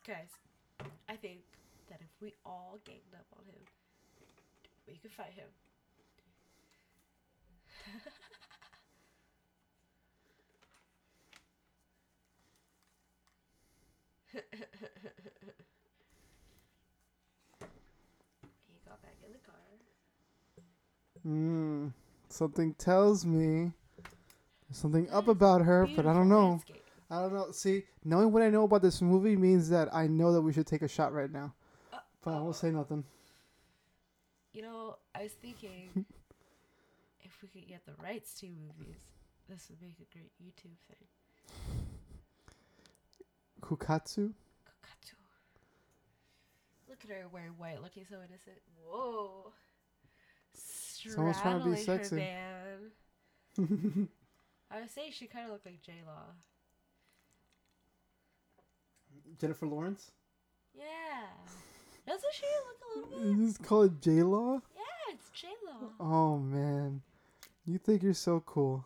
B: Guys, I think that if we all ganged up on him, we could fight him. *laughs* he got back in the car.
A: Hmm. Something tells me there's something up about her, but I don't know.
B: landscape.
A: I don't know. See, knowing what I know about this movie means that I know that we should take a shot right now.
B: Uh,
A: But I won't say nothing.
B: You know, I was thinking *laughs* if we could get the rights to movies, this would make a great YouTube thing.
A: Kukatsu?
B: Kukatsu. Look at her wearing white, looking so innocent. Whoa.
A: Someone's trying to be sexy.
B: man. *laughs* I would say she kind of looked like J Law.
A: Jennifer Lawrence?
B: Yeah. Doesn't she look a little bit?
A: You just call it J Law?
B: Yeah, it's J Law.
A: Oh man. You think you're so cool.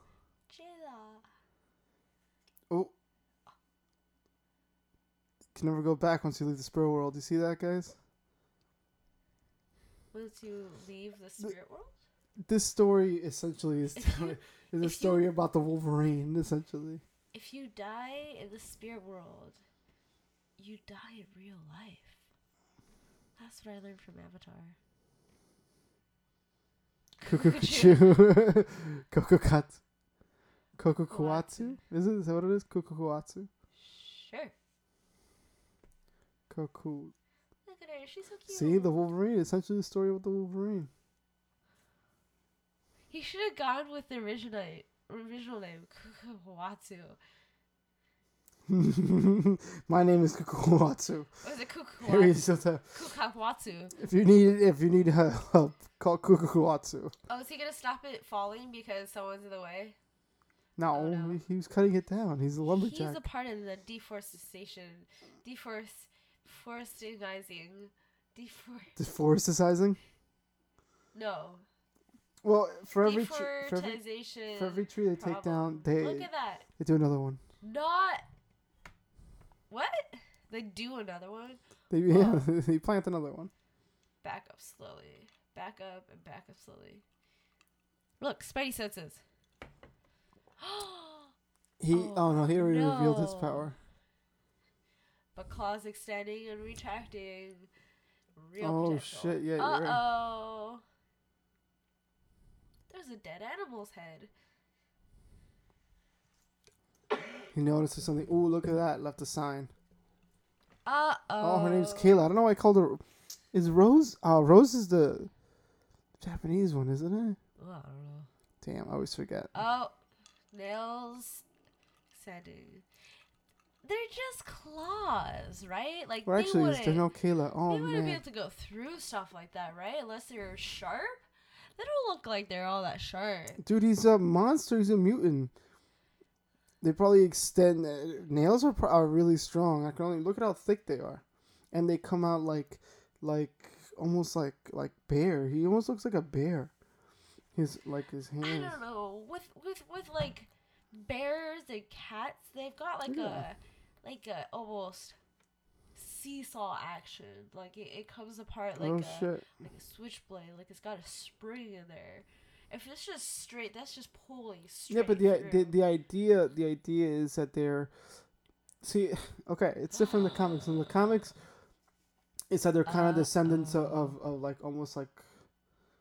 B: J Law.
A: Oh. You can never go back once you leave the spirit world. Do you see that, guys?
B: Once you leave the spirit world?
A: This story essentially is,
B: If *laughs*
A: is
B: if
A: a
B: you-
A: story about the Wolverine, essentially.
B: If you die in the spirit world, you die in real life. That's what I learned from Avatar.
A: Kukukachu. Kokokatsu. Kokokuatsu? Is it? Is that what it is? Kokokuatsu?
B: Sure.
A: Koku.
B: Look at her. She's so cute.
A: See, the Wolverine. Essentially the story with the Wolverine.
B: He should have gone with the original original name, Kukuwatsu. *laughs*
A: My name is Kokokuatsu.
B: Was it Kukuwatsu? Kukuwatsu.
A: If you need if you need help, call Kukukuatsu.
B: Oh, is he gonna stop it falling because someone's in the way?
A: No,
B: Oh, no.
A: He, was cutting it down. He's a lumberjack.
B: He's a part of the deforestation, deforest, forestingizing, defor.
A: Deforesticizing.
B: No,
A: Well, for every tree, for every, for every tree they take down, they
B: Look at that.
A: they do another one.
B: Not. What? They do another one?
A: They yeah, *laughs* they plant another one.
B: Back up slowly. Back up and back up slowly. Look, Spidey senses. *gasps*
A: He
B: Oh,
A: oh, no, he already revealed his power.
B: but claws extending and retracting. Real
A: Oh,
B: potential.
A: shit, yeah, you're
B: Uh
A: right.
B: oh. There's a dead animal's head.
A: He notices something. Ooh, look at that! Left a sign.
B: Uh oh.
A: Oh, her name's Kayla. I don't know why I called her. Is Rose? Uh, Rose is the Japanese one, isn't it?
B: Oh, I don't know.
A: Damn, I always forget.
B: Oh, nails extending. They're just claws, right? Like
A: Well,
B: they
A: actually, there's no Kayla. Oh
B: they wouldn't be
A: man,
B: able to go through stuff like that, right? Unless they're sharp. They don't look like they're all that sharp.
A: dude, he's a monster. He's a mutant. They probably extend uh, nails are are really strong. I can only look at how thick they are, and they come out like like almost like like bear. He almost looks like a bear. His like his hands.
B: I don't know. With with with like bears and cats, they've got like
A: Yeah.
B: a like a almost seesaw action. Like it, it comes apart like
A: oh
B: a
A: shit!
B: like a switchblade. Like it's got a spring in there. If it's just straight, that's just pulling straight.
A: Yeah, but the,
B: through.
A: the the idea the idea is that they're see *laughs* okay. It's different in the comics. In the *gasps* comics, it's that they're kind of descendants of, of of like almost like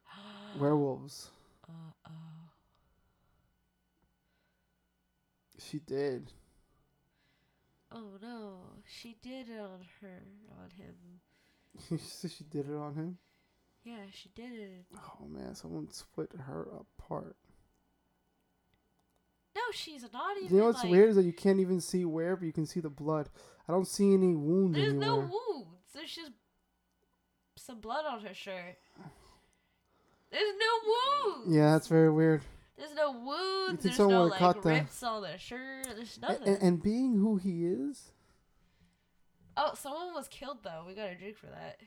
A: *gasps* werewolves. She did.
B: Oh no, she did it on her, on him. *laughs*
A: she did it on him.
B: Yeah, she did it.
A: Oh man, someone split her apart.
B: No, she's not even.
A: You know what's
B: like,
A: weird is that you can't even see where, but you can see the blood. I don't see any wounds
B: There's
A: anywhere.
B: no wounds. There's just some blood on her shirt. There's no wounds.
A: yeah, that's very weird.
B: There's no wounds. There's no like
A: caught
B: rips on the shirt. There's nothing.
A: And, and being who he is,
B: oh, someone was killed though. We got a drink for that.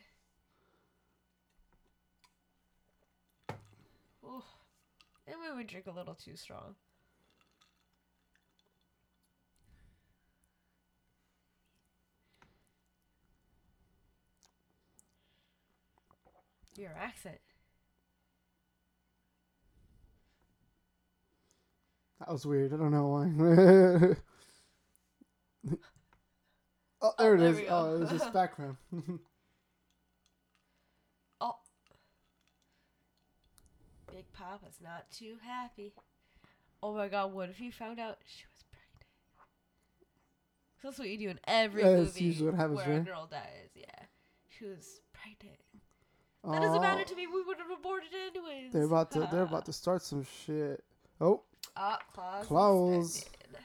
B: Ooh. Maybe we would drink a little too strong. Your accent.
A: that was weird. I don't know why. *laughs* oh, there oh, it
B: there
A: is. Oh, it was just *laughs* background. *laughs*
B: Oh. Big Papa's not too happy. Oh my god, what if he found out she was pregnant? 'Cause That's what you do in every
A: Yeah,
B: movie
A: usually what happens,
B: where a
A: right?
B: girl dies. Yeah. She was pregnant. That doesn't matter to me. We would have aborted it anyways.
A: They're about to. They're *laughs* about to start some shit. Oh,
B: Ah, claws.
A: Claws.
B: extended.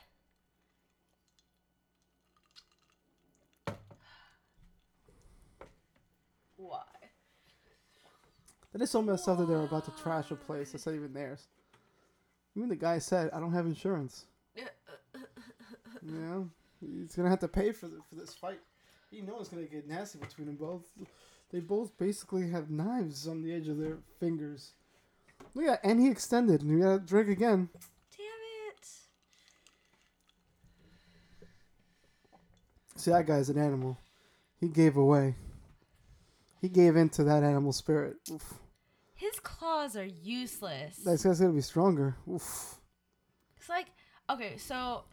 B: Why?
A: That is so messed up that they're about to trash a place that's not even theirs. Even the guy said, "I don't have insurance." You know, he's gonna have to pay for the, for this fight. You know, it's gonna get nasty between them both. They both basically have knives on the edge of their fingers. Look at, and he extended. And you gotta drink again.
B: Damn it.
A: See, that guy's an animal. He gave away. He gave in to that animal spirit. Oof.
B: His claws are useless.
A: That guy's gonna be stronger. Oof.
B: It's like okay, so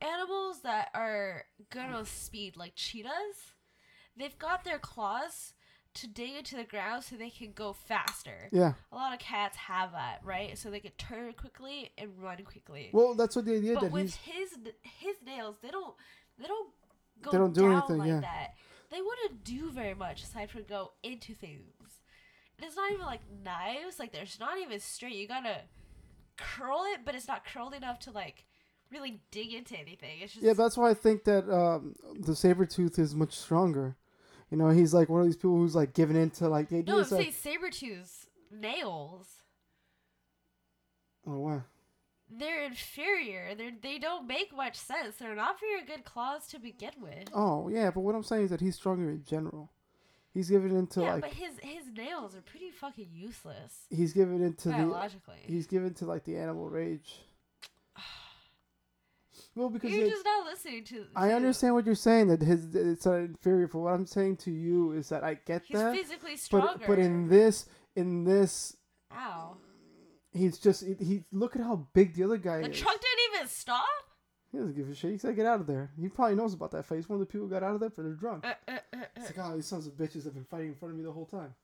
B: animals that are good on speed, like cheetahs, they've got their claws to dig into the ground so they can go faster.
A: Yeah.
B: A lot of cats have that, right? So they can turn quickly and run quickly.
A: Well, that's what the idea
B: but
A: that
B: with his his nails, they don't they don't go
A: They don't do
B: down
A: anything,
B: like
A: yeah.
B: that. They wouldn't do very much aside from go into things. It's not even like knives. Like there's not even straight. You gotta curl it, but it's not curled enough to like really dig into anything. It's just
A: Yeah, that's why I think that um, the Sabretooth is much stronger. You know, he's like one of these people who's like giving into like the idea
B: no. I'm
A: is that.
B: Sabretooth's nails.
A: Oh wow.
B: They're inferior. They they don't make much sense. They're not very good claws to begin with.
A: Oh yeah, but what I'm saying is that he's stronger in general. He's giving into
B: yeah,
A: like
B: but his his nails are pretty fucking useless
A: he's giving into the
B: biologically.
A: he's given to like the animal rage. *sighs* Well, because
B: You're just not listening to.
A: I
B: to-
A: understand what you're saying that his it's not inferior. For what I'm saying to you is that I get
B: He's
A: that, He's
B: physically stronger.
A: but but in this in this
B: Ow.
A: he's just he, look at how big the other guy
B: The
A: is.
B: truck didn't even stop?
A: He doesn't give a shit. He said, "Get out of there." He probably knows about that fight. He's one of the people who got out of there for they're drunk.
B: Uh, uh, uh, uh.
A: It's like, oh, these sons of bitches have been fighting in front of me the whole time.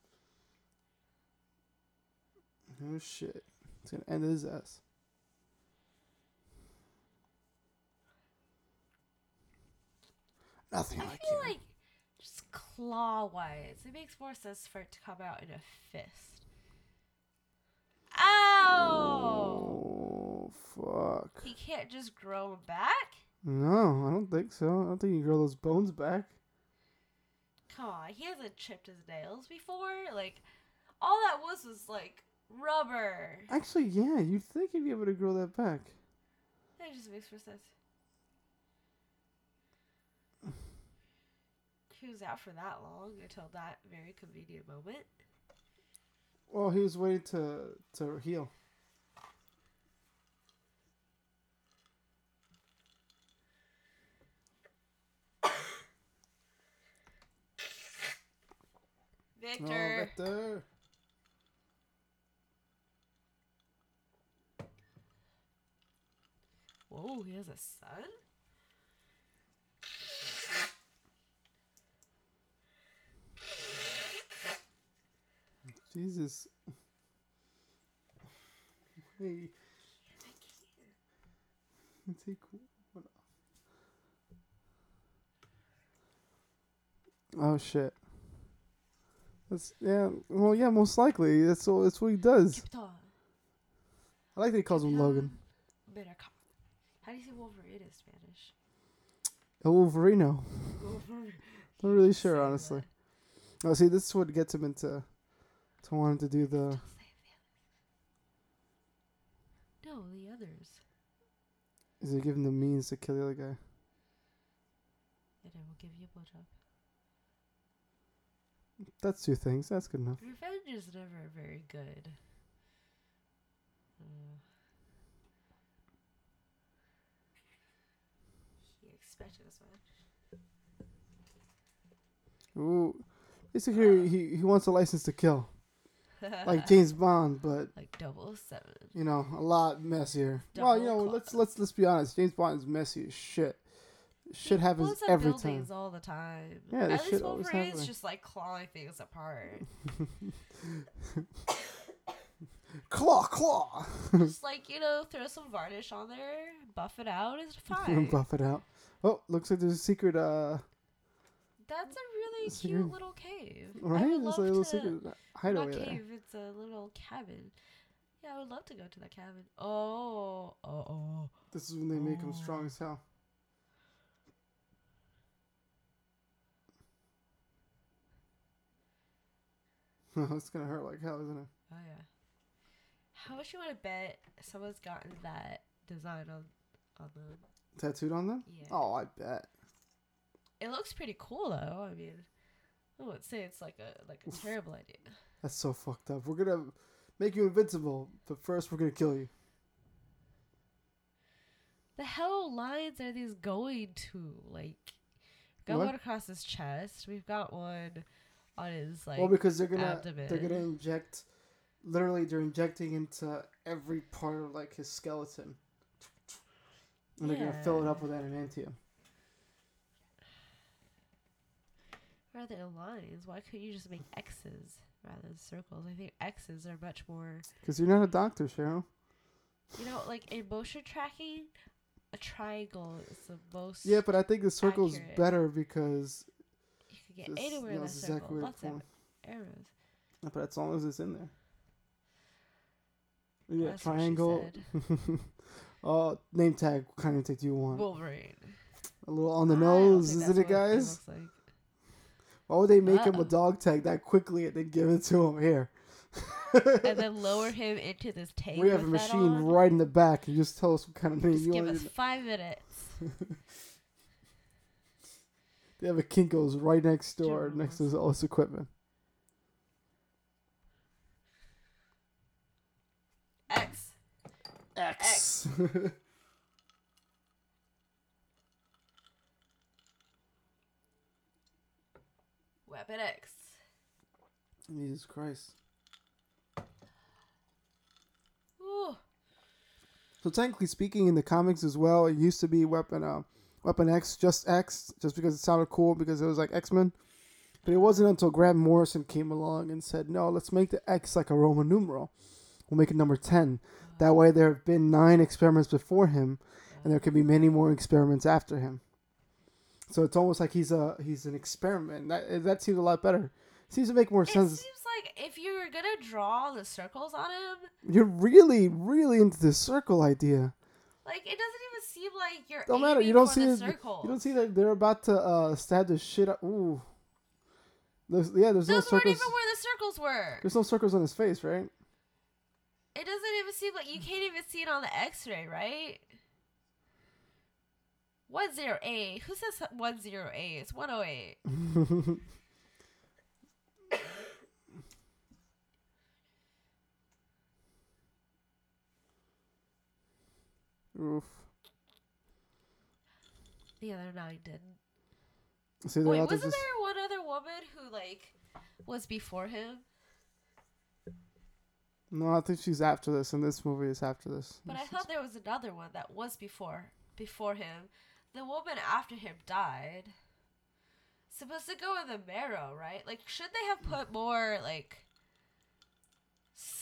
A: Oh shit! It's gonna end his ass. Nothing
B: I
A: like
B: feel
A: you.
B: like just claw wise, it makes more sense for it to come out in a fist. Ow!
A: Oh fuck!
B: He can't just grow back?
A: No, I don't think so. I don't think you can grow those bones back.
B: Come on, he hasn't chipped his nails before. Like, all that was was like rubber.
A: Actually, yeah, you'd think he'd be able to grow that back.
B: That just makes more sense. He was out for that long until that very convenient moment.
A: Well, he was waiting to to heal.
B: Victor.
A: Oh, Victor.
B: Whoa, he has a son?
A: Jesus. Hey. Take one off. Oh shit. That's yeah. Well, yeah. Most likely, that's all. That's what he does.
B: Krypton.
A: I like that he calls him Logan.
B: Better. How do you say Wolverine in Spanish?
A: El Wolverino.
B: Wolverine.
A: Not really sure, honestly. Oh, see, this is what gets him into to wanting to do the.
B: Don't say the others. No, the others.
A: Is he giving the means to kill the other guy?
B: And I will give you a blowjob.
A: That's two things. That's good enough.
B: Revenge is never very good. Uh, he expected as much.
A: Ooh, basically, he he wants a license to kill, like *laughs* James Bond, but
B: like double seven.
A: you know, a lot messier. well, you know,
B: Double
A: let's let's let's be honest. James Bond is messy as shit. Shit happens every time.
B: all the time.
A: Yeah,
B: At
A: this
B: least Wolverine's just like clawing things apart. *laughs*
A: Claw, claw.
B: just like you know, throw some varnish on there, buff it out. It's *laughs* fine.
A: Buff it out. Oh, looks like there's a secret. Uh,
B: That's a really
A: Secret-
B: cute little cave. I
A: right? There's
B: love
A: a little
B: to,
A: secret
B: Not
A: hideaway there.
B: cave. It's a little cabin. Yeah, I would love to go to that cabin. Oh, oh, oh.
A: This is when they make him
B: Oh.
A: strong as hell. *laughs* it's gonna hurt like hell, isn't it?
B: Oh yeah. How much you want to bet someone's gotten that design on on them?
A: Tattooed on them?
B: Yeah.
A: Oh, I bet.
B: It looks pretty cool though. I mean, I wouldn't say it's like a like a terrible idea.
A: That's so fucked up. We're gonna make you invincible, but first we're gonna kill you.
B: The hell lines are these going to? Like, got
A: What?
B: one across his chest. We've got one on his like.
A: well, because they're gonna
B: abdomen.
A: they're gonna inject. Literally, they're injecting into every part of like his skeleton, and they're gonna fill it up with adamantium.
B: rather than lines, why couldn't you just make X's rather than circles? I think X's are much more.
A: Because you're not a doctor, Cheryl.
B: You know, like in motion tracking, a triangle is the most.
A: Yeah, but I think the circle's
B: Accurate.
A: better because
B: get
A: this-
B: anywhere in that circle.
A: exactly
B: Lots of arrows.
A: But as long as it's in there. Yeah,
B: That's
A: triangle. uh, *laughs* name tag. What kind of tag do you want?
B: Wolverine.
A: a little on the nose, isn't it, guys?
B: looks like.
A: Why would they make him a dog tag that quickly and then give it to him here? *laughs*
B: and then lower *laughs* him into this tank.
A: we have a machine right in the back. and just tell us what kind of name
B: Just
A: you
B: give
A: want.
B: Give us five minutes.
A: They have a Kinko's right next door, next to all this equipment.
B: X.
A: X. *laughs*
B: Weapon X.
A: Jesus Christ.
B: Ooh.
A: So technically speaking, in the comics as well, it used to be Weapon uh, Weapon X, just X, just because it sounded cool because it was like X Men. But it wasn't until Grant Morrison came along and said, "No, let's make the X like a Roman numeral. We'll make it number ten. That way, there have been nine experiments before him, and there could be many more experiments after him. So it's almost like he's a he's an experiment. That that seems a lot better. Seems to make more
B: It
A: sense.
B: seems like if you were gonna draw the circles on him,
A: You're really, really into this circle idea.
B: Like it doesn't even seem like you're.
A: Don't matter. You don't see
B: the.
A: You don't see that they're about to uh, stab the shit out. Ooh. There's, yeah, there's no
B: Those weren't
A: circles.
B: even where the circles were.
A: There's no circles on his face, right?
B: It doesn't even seem like you can't even see it on the X-ray, right? One zero eight. Who says one zero eight? It's one oh eight. *laughs* *laughs*
A: Oof.
B: The other nine didn't.
A: See,
B: Wait, wasn't
A: just-
B: there one other woman who like was before him?
A: No, I think she's after this, and this movie is after this.
B: But I thought
A: is-
B: there was another one that was before before him. The woman after him died. Supposed to go in the marrow, right? Like, should they have put more like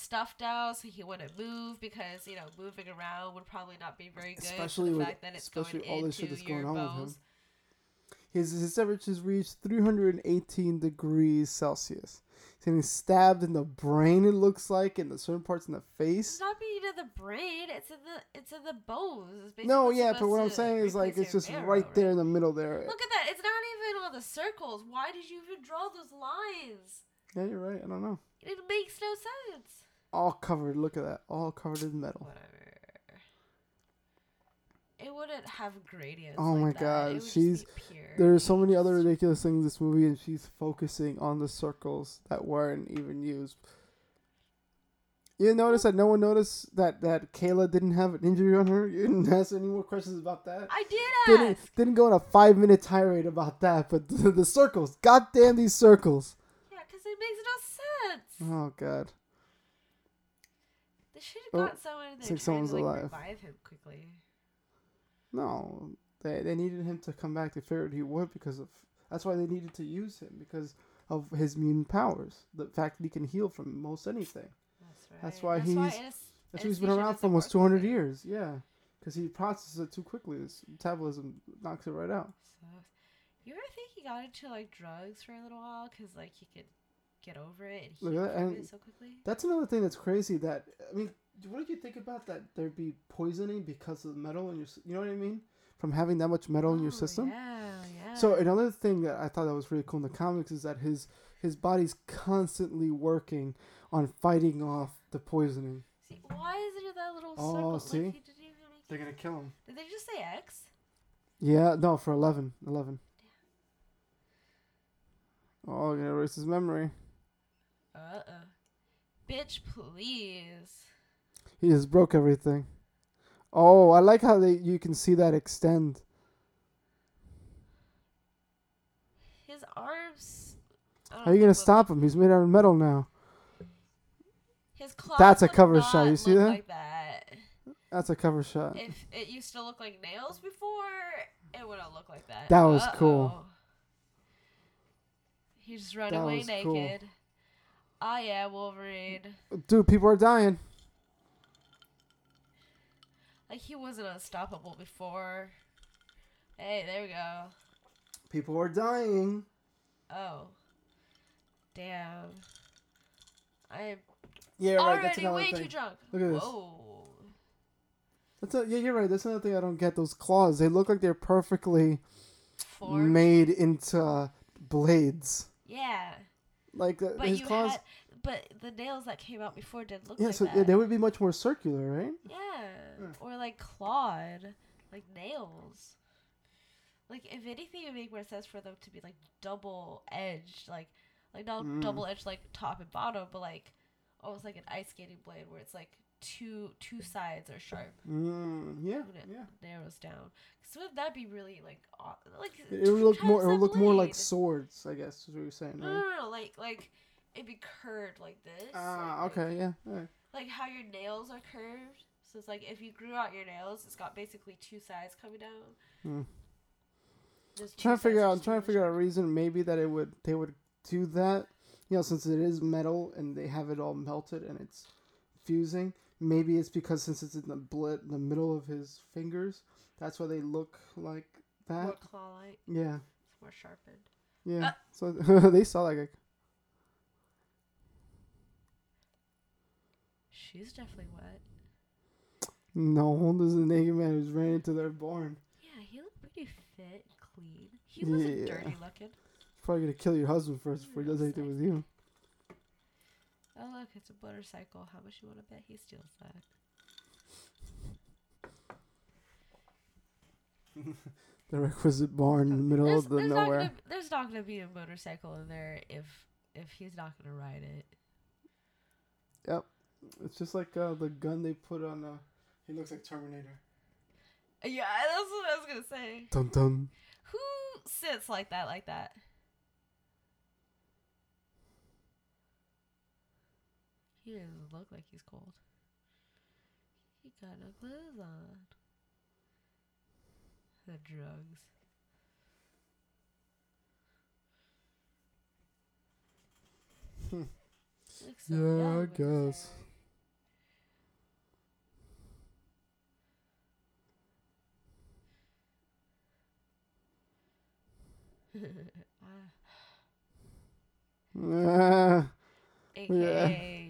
B: stuff out so he wouldn't move because you know moving around would probably not be very good.
A: Especially
B: the
A: with-
B: fact that it's
A: especially
B: going
A: all this shit that's going on with him. His his temperature's reached 318 degrees Celsius. He's getting stabbed in the brain. It looks like in the certain parts in the face.
B: It's not being in the brain. It's in the it's in the bones.
A: No, yeah, but what I'm saying is like it's just
B: marrow,
A: right there in the middle there.
B: Look at that. It's not even on the circles. Why did you even draw those lines?
A: Yeah, you're right. I don't know.
B: It makes no sense.
A: All covered. Look at that. All covered in metal.
B: Whatever. It wouldn't have gradients.
A: Oh
B: like
A: my
B: that.
A: God,
B: It would just
A: she's-. There are so many other ridiculous things in this movie, and she's focusing on the circles that weren't even used. You notice that no one noticed that that Kayla didn't have an injury on her. You didn't ask any more questions about that.
B: I did
A: Didn't didn't go on a five minute tirade about that, but the, the circles, goddamn these circles.
B: Yeah, because it makes no sense.
A: Oh god.
B: They should
A: Oh,
B: have got someone in there
A: like someone's
B: to like
A: alive.
B: revive him quickly.
A: No, they they needed him to come back. They figured he would because of that's why they needed to use him because of his mutant powers. The fact that he can heal from most anything.
B: That's right.
A: That's why
B: That's
A: he's-
B: why
A: That's why he's been around for almost
B: work
A: two
B: with
A: hundred
B: him.
A: years. Yeah, because he processes it too quickly. His metabolism knocks it right out.
B: So, you ever think he got into like drugs for a little while because like he could get over it and heal
A: at that,
B: from
A: and-
B: it so quickly?
A: That's another thing that's crazy. That I mean, what did you think about that? There'd be poisoning because of the metal in your. You know what I mean? From having that much metal in your
B: Oh,
A: system.
B: Yeah, yeah.
A: So another thing that I thought that was really cool in the comics is that his his body's constantly working on fighting off the poisoning.
B: see, why is there that little
A: Oh,
B: circle?
A: see?
B: Like, he didn't even make
A: They're gonna kill him.
B: Did they just say X?
A: Yeah, no, for 11. 11. Oh, you're gonna erase his memory.
B: Uh uh Bitch, please.
A: He just broke everything. Oh, I like how they you can see that extend.
B: His arms.
A: How are you gonna stop him? He's made out of metal now.
B: His claws
A: That's a cover shot, you see that?
B: Like that.
A: That's a cover shot.
B: If it used to look like nails before, it wouldn't look like that.
A: That was cool.
B: Uh-oh. He just run
A: That
B: away
A: was cool.
B: Ah, yeah, Wolverine.
A: Dude, people are dying.
B: Like he wasn't unstoppable before. Hey, there we go.
A: People are dying.
B: Oh, damn. I'm
A: Yeah, right. That's
B: already
A: another
B: way
A: thing.
B: too drunk.
A: Look at this.
B: Whoa.
A: That's a, yeah, you're right. That's another thing I don't get. Those claws, they look like they're perfectly
B: Four.
A: made into blades.
B: yeah,
A: Like uh,
B: but
A: his claws.
B: had, but the nails that came out before didn't look
A: yeah,
B: like
A: so
B: that.
A: they would be much more circular, right?
B: Yeah.
A: Yeah.
B: Or like clawed, like nails. Like if anything, it would make more sense for them to be like double edged, like like not
A: Mm.
B: double edged like top and bottom, but like almost like an ice skating blade where it's like two two sides are sharp,
A: Mm, yeah,
B: it
A: yeah.
B: narrows down. So that'd be really like aw- like
A: It, would look more. It would
B: that
A: look more like swords, I guess. Is what you're saying, right?
B: no, no, no, like like it'd be curved like this.
A: Ah,
B: like-
A: okay, yeah. all right.
B: like how your nails are curved. So it's like if you grew out your nails, it's got basically two sides coming down. There's two
A: trying to figure out. I'm trying to figure out a reason. Maybe that it would. They would do that. You know, since it is metal and they have it all melted and it's fusing. Maybe it's because since it's in the blit, the middle of his fingers, that's why they look like that.
B: More claw-like.
A: Yeah,
B: It's more sharpened.
A: yeah.
B: Uh.
A: so *laughs* they saw like a
B: She's definitely wet.
A: no. This is a naked man who's ran into their barn.
B: Yeah, he looked pretty fit clean. He wasn't
A: Yeah.
B: dirty looking.
A: He's probably gonna kill your husband first before he does anything with you.
B: Oh look, it's a motorcycle. How much you want to bet he steals that? *laughs*
A: the requisite barn in the middle
B: There's,
A: of the
B: there's not
A: nowhere.
B: gonna, there's not gonna be a motorcycle in there if if he's not gonna ride it.
A: Yep, it's just like uh, the gun they put on. Uh, he looks like Terminator.
B: Yeah, that's what I was gonna say.
A: Dun dun.
B: Who sits like that? Like that? He doesn't look like he's cold. He got no clothes on. The drugs.
A: Hmm.
B: So
A: Yeah, I guess. *laughs* *laughs* Ah, *laughs*
B: Ah, AKA,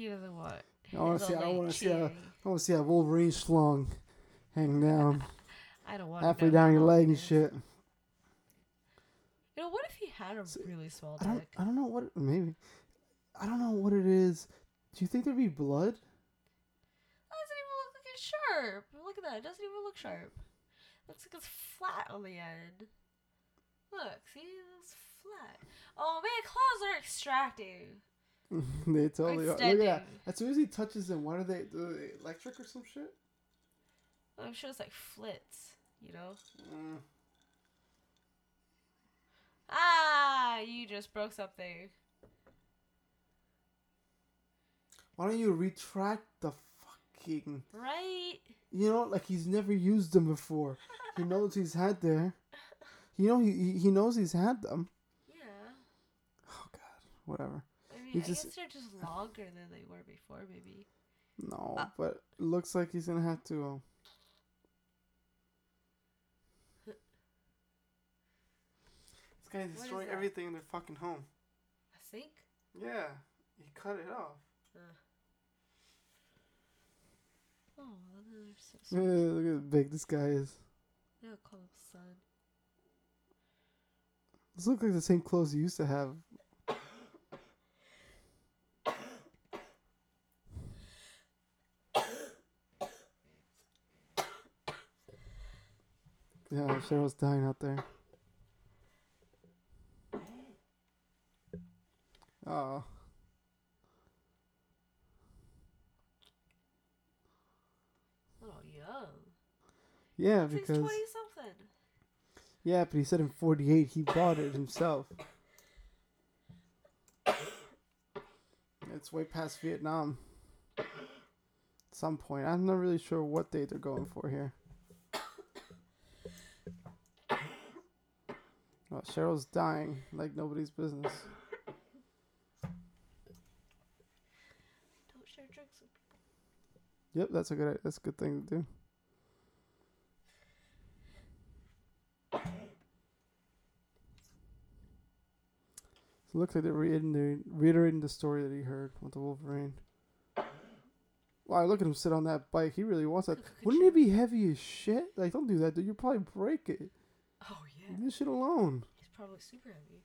B: he doesn't want.
A: I wanna see- I wanna see a-. I want to see that Wolverine schlong hang down *laughs*
B: I don't want
A: halfway down your leg and shit.
B: You know, what if he had a
A: So,
B: really small
A: I don't.
B: dick?
A: I don't know what. Maybe. I don't know what it is. Do you think there'd be blood?
B: That doesn't even look like it's sharp. Look at that. It doesn't even look sharp. Looks like it's flat on the end. Look, see? It looks flat. Oh man, claws are extracting. *laughs*
A: they totally are. Look at that. As soon as he touches them, why do they do they electric or some shit?
B: I'm sure it's like flits, you know?
A: Mm.
B: Ah, you just broke something.
A: Why don't you retract the fucking?
B: Right?
A: You know, like he's never used them before. He knows he's had there. You know, he he- he knows he's had them. *laughs*
B: Yeah.
A: Oh God, whatever.
B: I mean, I
A: just-
B: guess they're just longer than they were before, maybe.
A: No,
B: Uh.
A: but it looks like he's gonna have to. Um, *laughs* this guy's
B: is
A: destroying everything in their fucking home.
B: I think.
A: Yeah, he cut it off.
B: Oh, they're so *laughs*
A: Yeah, look at how big this guy is.
B: They'll call him son.
A: This looks like the same clothes he used to have. Yeah, Cheryl's dying out there. Oh,
B: Oh, young.
A: yeah, because
B: 20 something.
A: yeah, but he said in '48 he bought it himself. It's way past Vietnam. At some point, I'm not really sure what date they're going for here. Oh, Cheryl's dying like nobody's business.
B: Don't share drugs with people.
A: Yep, that's a good that's a good thing to do. So it looks like they're reiterating, reiterating the story that he heard with the Wolverine. Wow, look at him sit on that bike. He really wants that. Wouldn't it be heavy as shit? Like, don't do that, dude. You'll probably break it. Leave this shit alone.
B: He's probably super heavy.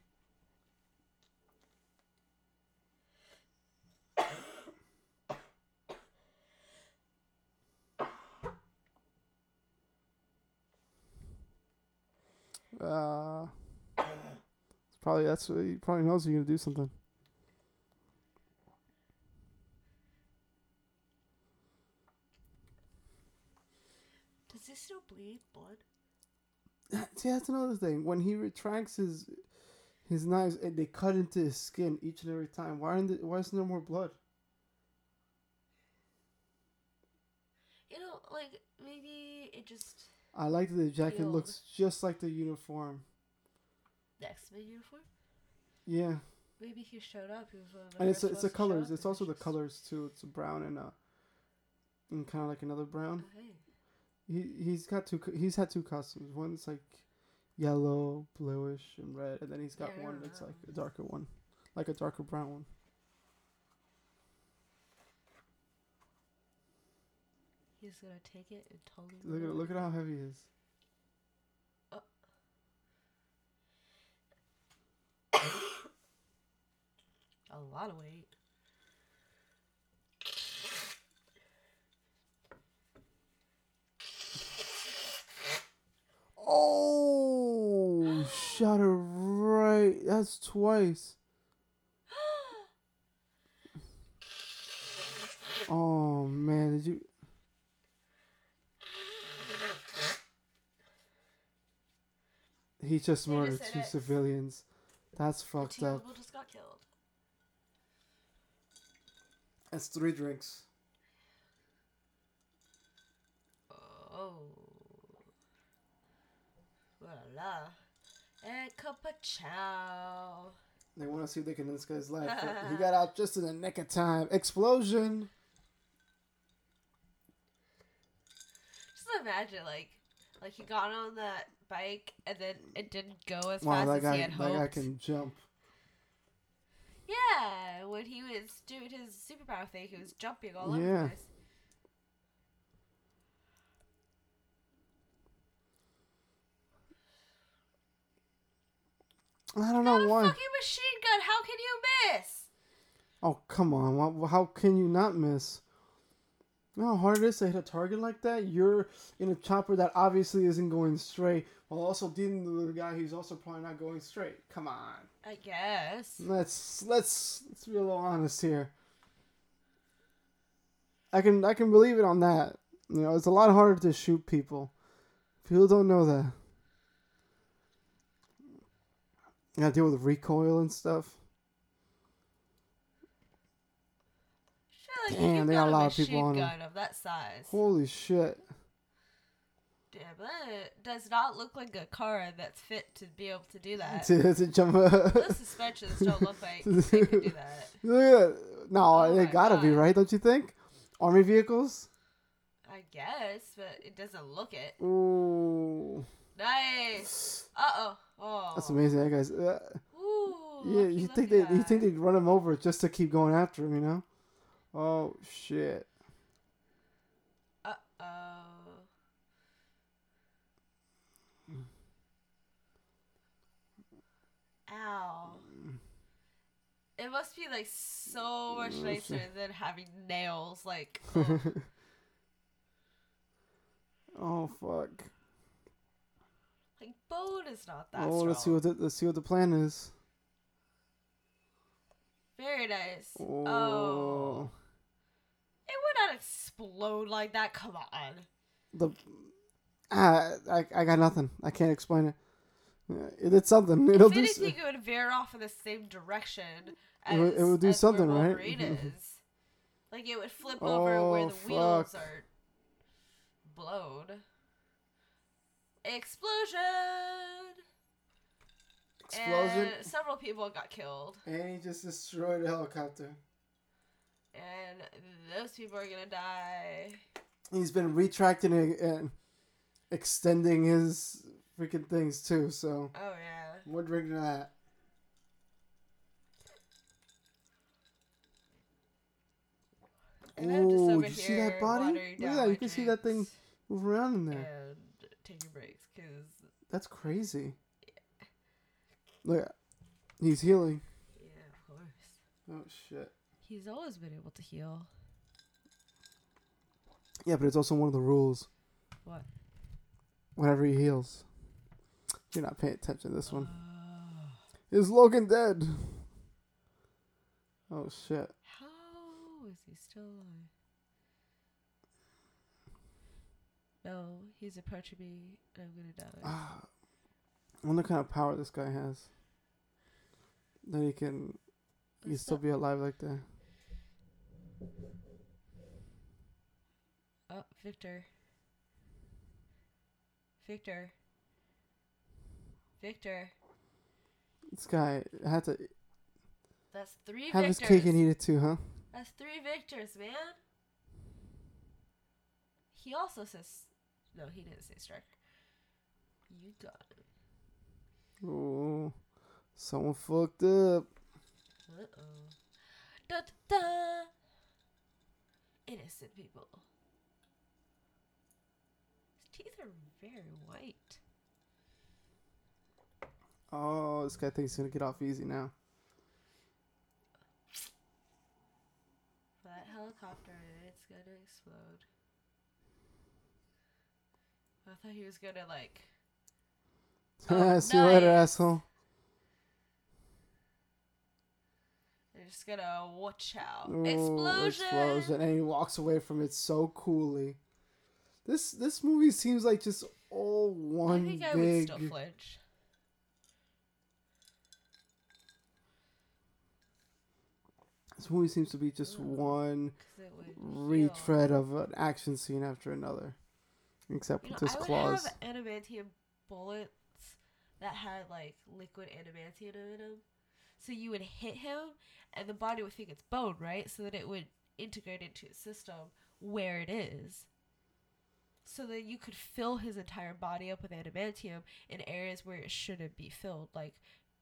A: Uh, it's probably that's what he probably knows you're gonna do something.
B: Does this still bleed blood? *laughs*
A: See, that's another thing. When he retracts his his knives and they cut into his skin each and every time, why aren't why isn't there more blood?
B: You know, like, maybe it just.
A: I like that the jacket looks just like the uniform.
B: The X Men uniform?
A: Yeah,
B: Maybe he showed up. He was one of
A: and it's
B: first
A: it's the
B: ones to show
A: colors. It's also the colors too. It's brown and uh, and kind of like another brown.
B: Okay.
A: He he's got two. He's had two costumes. One's like yellow, bluish, and red, and then he's got
B: Yeah,
A: one that's like a darker one, like a darker brown one.
B: He's gonna take it and totally.
A: Look at look at how heavy he is. Oh. *coughs*
B: A lot of weight.
A: Oh *gasps* shot her right. That's twice. Oh man, did you? He just
B: They
A: murdered
B: just
A: two
B: it.
A: civilians. That's fucked
B: Two
A: up.
B: people just got killed.
A: That's three drinks.
B: Oh. Voila. And cup of chow.
A: They want to see if they can end this guy's life. he got out just in the nick of time. Explosion.
B: Just imagine, like, like he got on that bike and then it didn't go as
A: Wow,
B: fast
A: that
B: as
A: guy,
B: he had
A: that
B: hoped.
A: guy can jump.
B: Yeah, when he was doing his superpower thing, he was jumping all over the place.
A: I don't know
B: a
A: why.
B: fucking machine gun. How can you miss?
A: Oh come on! How can you not miss? You know how hard it is to hit a target like that? You're in a chopper that obviously isn't going straight, while also dealing with a guy who's also probably not going straight. Come on.
B: I guess.
A: Let's let's let's be a little honest here. I can I can believe it on that. You know, it's a lot harder to shoot people. People don't know that. You gotta deal with recoil and stuff.
B: Sure, like,
A: Damn, they got a lot of people on
B: gun of that size.
A: Holy shit.
B: Damn, that does not look like a car that's fit to be able to do *laughs* that.
A: to, to jump.
B: Those suspensions don't look like they could do *laughs* that.
A: That. No,
B: Oh
A: they gotta be right, don't you think? Army vehicles.
B: I guess, but it doesn't look it.
A: Ooh,
B: Nice. Uh oh. Oh.
A: that's amazing, that guy's. Uh,
B: Ooh.
A: yeah, you think they you think they'd run him over just to keep going after him, you know? Oh shit!
B: Uh oh. Ow. It must be like so much
A: Mm,
B: nicer than having nails. Like, ugh. *laughs*
A: oh fuck!
B: Like bone is not that
A: Oh,
B: strong.
A: let's see what the, let's see what the plan is.
B: Very nice.
A: Oh,
B: Oh. It would not explode like that. Come on.
A: the ah, I I got nothing. I can't explain it. It did something. It'll
B: if
A: do.
B: anything, it would veer off in the same direction as
A: It would- it would do something, right? *laughs*
B: Is. Like it would flip over where
A: Oh,
B: the wheels are blown. Explosion!
A: Explosion.
B: And several people got killed,
A: And he just destroyed a helicopter.
B: and those people are gonna die.
A: He's been retracting and, extending his freaking things too. So
B: Oh yeah.
A: more drink to that.
B: And
A: Ooh,
B: over
A: you see that body? Look at that, you can see that thing move around in there.
B: Taking breaks because
A: That's crazy. Yeah. Look, he's healing.
B: yeah, of course.
A: Oh shit.
B: He's always been able to heal.
A: Yeah, but it's also one of the rules.
B: What?
A: Whenever he heals, you're not paying attention to this one.
B: Oh.
A: Is Logan dead? Oh shit.
B: How is he still alive? No, he's approaching me and I'm gonna die.
A: Ah, I wonder what kind of power this guy has. That he can, he
B: Let's
A: still be alive like that.
B: Oh, Victor. Victor. Victor.
A: This guy had to
B: That's three
A: have his
B: victors.
A: cake and eat it too, huh?
B: That's three victors, man. He also says no, he didn't say strike. You got it.
A: Oh, someone fucked up.
B: Uh oh. Da da da. Innocent people. His teeth are very white.
A: Oh, this guy thinks he's gonna get off easy now.
B: That helicopter, it's gonna explode. I thought he was gonna like *laughs* Oh,
A: See you later,
B: nice.
A: asshole.
B: They're just gonna watch out.
A: Ooh,
B: explosion.
A: explosion, and he walks away from it so coolly. This this movie seems like just all one
B: I think I would still flinch.
A: This movie seems to be just
B: Ugh.
A: one
B: 'cause it would heal.
A: retread of an action scene after another, except
B: You know,
A: with his
B: I would
A: claws.
B: have adamantium bullets that had like liquid adamantium in them. So you would hit him, and the body would think it's bone, right? So that it would integrate into its system where it is. So that you could fill his entire body up with adamantium in areas where it shouldn't be filled, like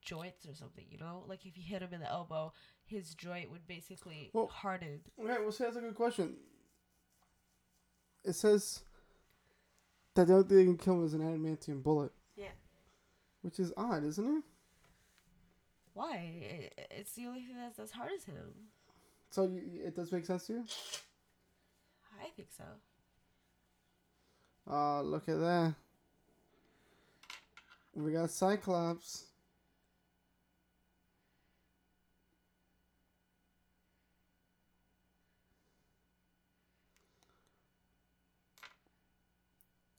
B: joints or something. You know, like if you hit him in the elbow, his joint would basically
A: Well-
B: harden.
A: Okay, well, see, that's a good question. It says that the only thing that can kill him is an adamantium bullet.
B: Yeah.
A: Which is odd, isn't it?
B: Why? It- It's the only thing that's as hard as him.
A: So you, it does make sense to you?
B: I think so.
A: Uh, look at that. We got Cyclops.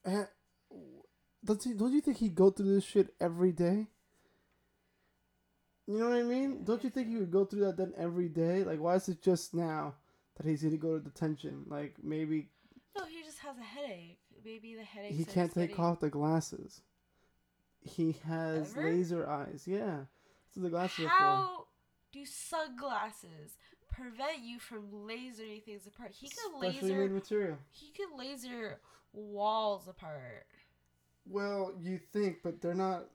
A: Does he, don't you think he'd go through this shit every day? You know what I mean? Don't you think he would go through that then every day? Like, why is it just now that he's gonna go to detention? Like, maybe
B: No, he just has a headache. Maybe the headache.
A: he can't take off the glasses. He has
B: Ever?
A: laser eyes. Yeah, what the glasses are
B: How do sunglasses prevent you from lasering things apart? He
A: for.
B: can
A: Specially
B: laser.
A: material.
B: He can laser walls apart.
A: Well, you think, but they're not.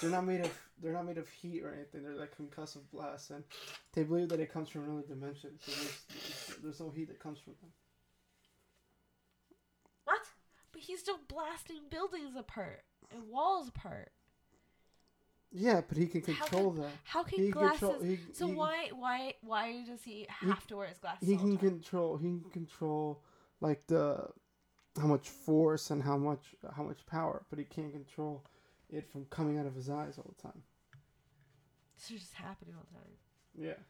A: They're not made of. They're not made of heat or anything. They're like concussive blasts, and they believe that it comes from another dimension. So there's, there's no heat that comes from them.
B: What? But he's still blasting buildings apart and walls apart.
A: Yeah, but he can
B: How
A: control that.
B: How can
A: He
B: glasses?
A: control. He,
B: so
A: he,
B: why why why does he have to wear his glasses?
A: he can
B: time?
A: control. He can control like the how much force and how much how much power, but he can't control it from coming out of his eyes all the time.
B: It's just happening all the time.
A: Yeah.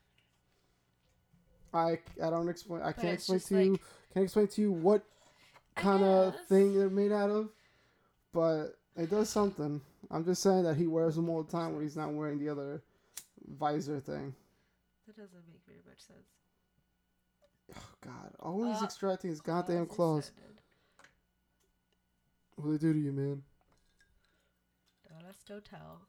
A: I, I don't explain. I
B: But
A: can't explain to you. Can't explain to you what kind of thing they're made out of, but it does something. I'm just saying that he wears them all the time when he's not wearing the other visor thing.
B: That doesn't make very much sense.
A: Oh God! Always
B: Uh,
A: extracting his goddamn
B: Claws
A: claws.
B: extended.
A: What do they do to you, man?
B: Don't ask, don't tell.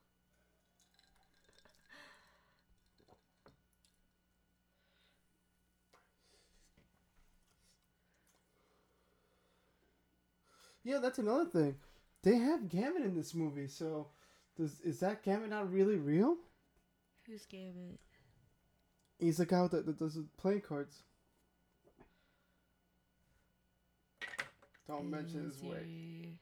A: Yeah, that's another thing. They have Gambit in this movie, so does is that Gambit not really real?
B: Who's Gambit?
A: He's the guy that, that does the playing cards. Don't mention his
B: Is
A: weight.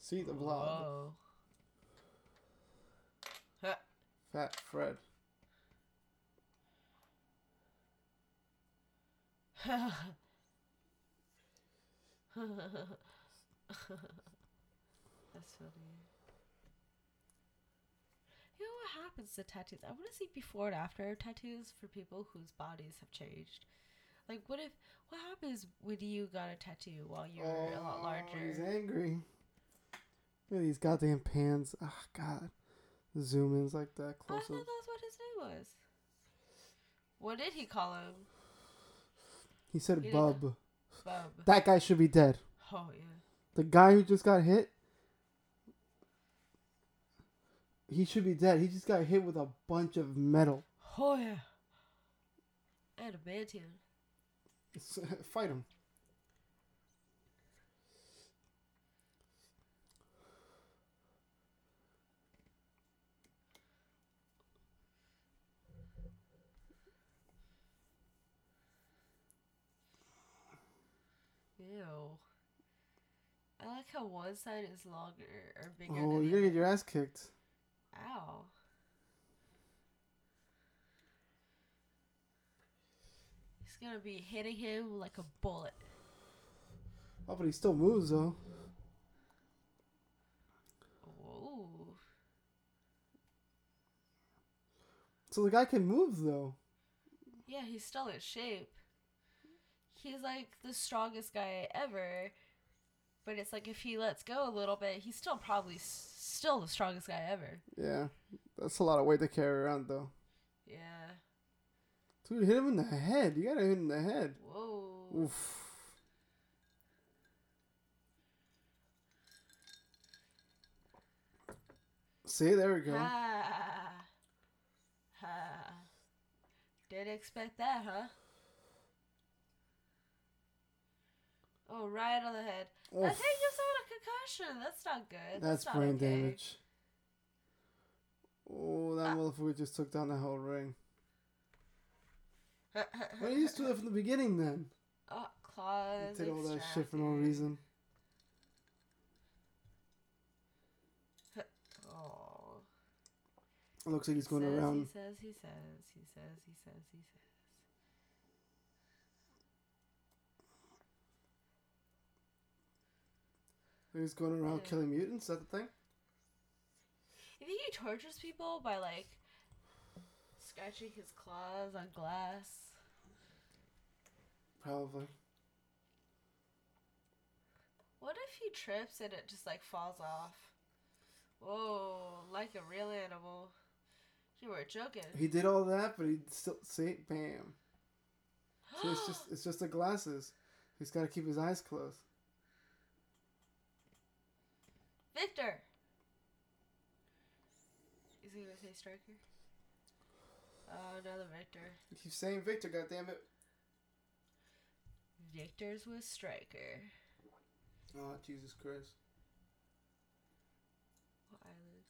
A: See the.
B: Huh.
A: Fat Fred. *laughs* *laughs*
B: That's funny. You know what happens to tattoos? I want to see before and after tattoos for people whose bodies have changed. Like, what if, what happens when you got a tattoo while you're a lot
A: oh,
B: larger?
A: He's angry. Look at these goddamn pans. Oh, ah, God. Zoom ins like that close.
B: I
A: thought
B: that's what his name was. What did he call him?
A: He said
B: He
A: bub.
B: Bub.
A: That guy should be dead.
B: Oh, yeah.
A: The guy who just got hit, he should be dead. He just got hit with a bunch of metal.
B: Oh, yeah. And a mantian. *laughs*
A: Fight him.
B: Ew. I like how one side is longer or bigger
A: Oh,
B: than
A: you're gonna get your ass kicked.
B: Wow. He's gonna be hitting him like a bullet.
A: Oh, but he still moves though. So the guy can move though.
B: Yeah, he's still in shape. He's like the strongest guy ever. But it's like if he lets go a little bit, he's still probably still the strongest guy ever.
A: Yeah, that's a lot of weight to carry around though.
B: Yeah.
A: Dude, hit him in the head. You gotta hit him in the head.
B: Whoa.
A: Oof. See, there we go.
B: Didn't expect that, huh? Oh, right on the head. I
A: Oof.
B: think you saw a concussion. That's not good.
A: That's
B: not
A: brain
B: okay.
A: damage. Oh, that
B: Ah.
A: motherfucker just took down the whole ring. *laughs* Why didn't you do that from the beginning then?
B: oh, claws.
A: You Did all that shit for no reason. *laughs*
B: Oh.
A: It looks like he's going
B: says,
A: around.
B: He says, he says, he says, he says, he says.
A: He's going around
B: Yeah.
A: killing mutants. Is that the thing?
B: You think he tortures people by like scratching his claws on glass?
A: Probably.
B: What if he trips and it just like falls off? Whoa, like a real animal. You were joking.
A: He did all that, but he still see, bam. So it's just *gasps* it's just the glasses. He's got to keep his eyes closed.
B: Victor. Is he gonna say Stryker? Oh, another Victor.
A: You keep saying Victor, goddammit.
B: Victor's with Stryker.
A: Oh Jesus Christ!
B: What island?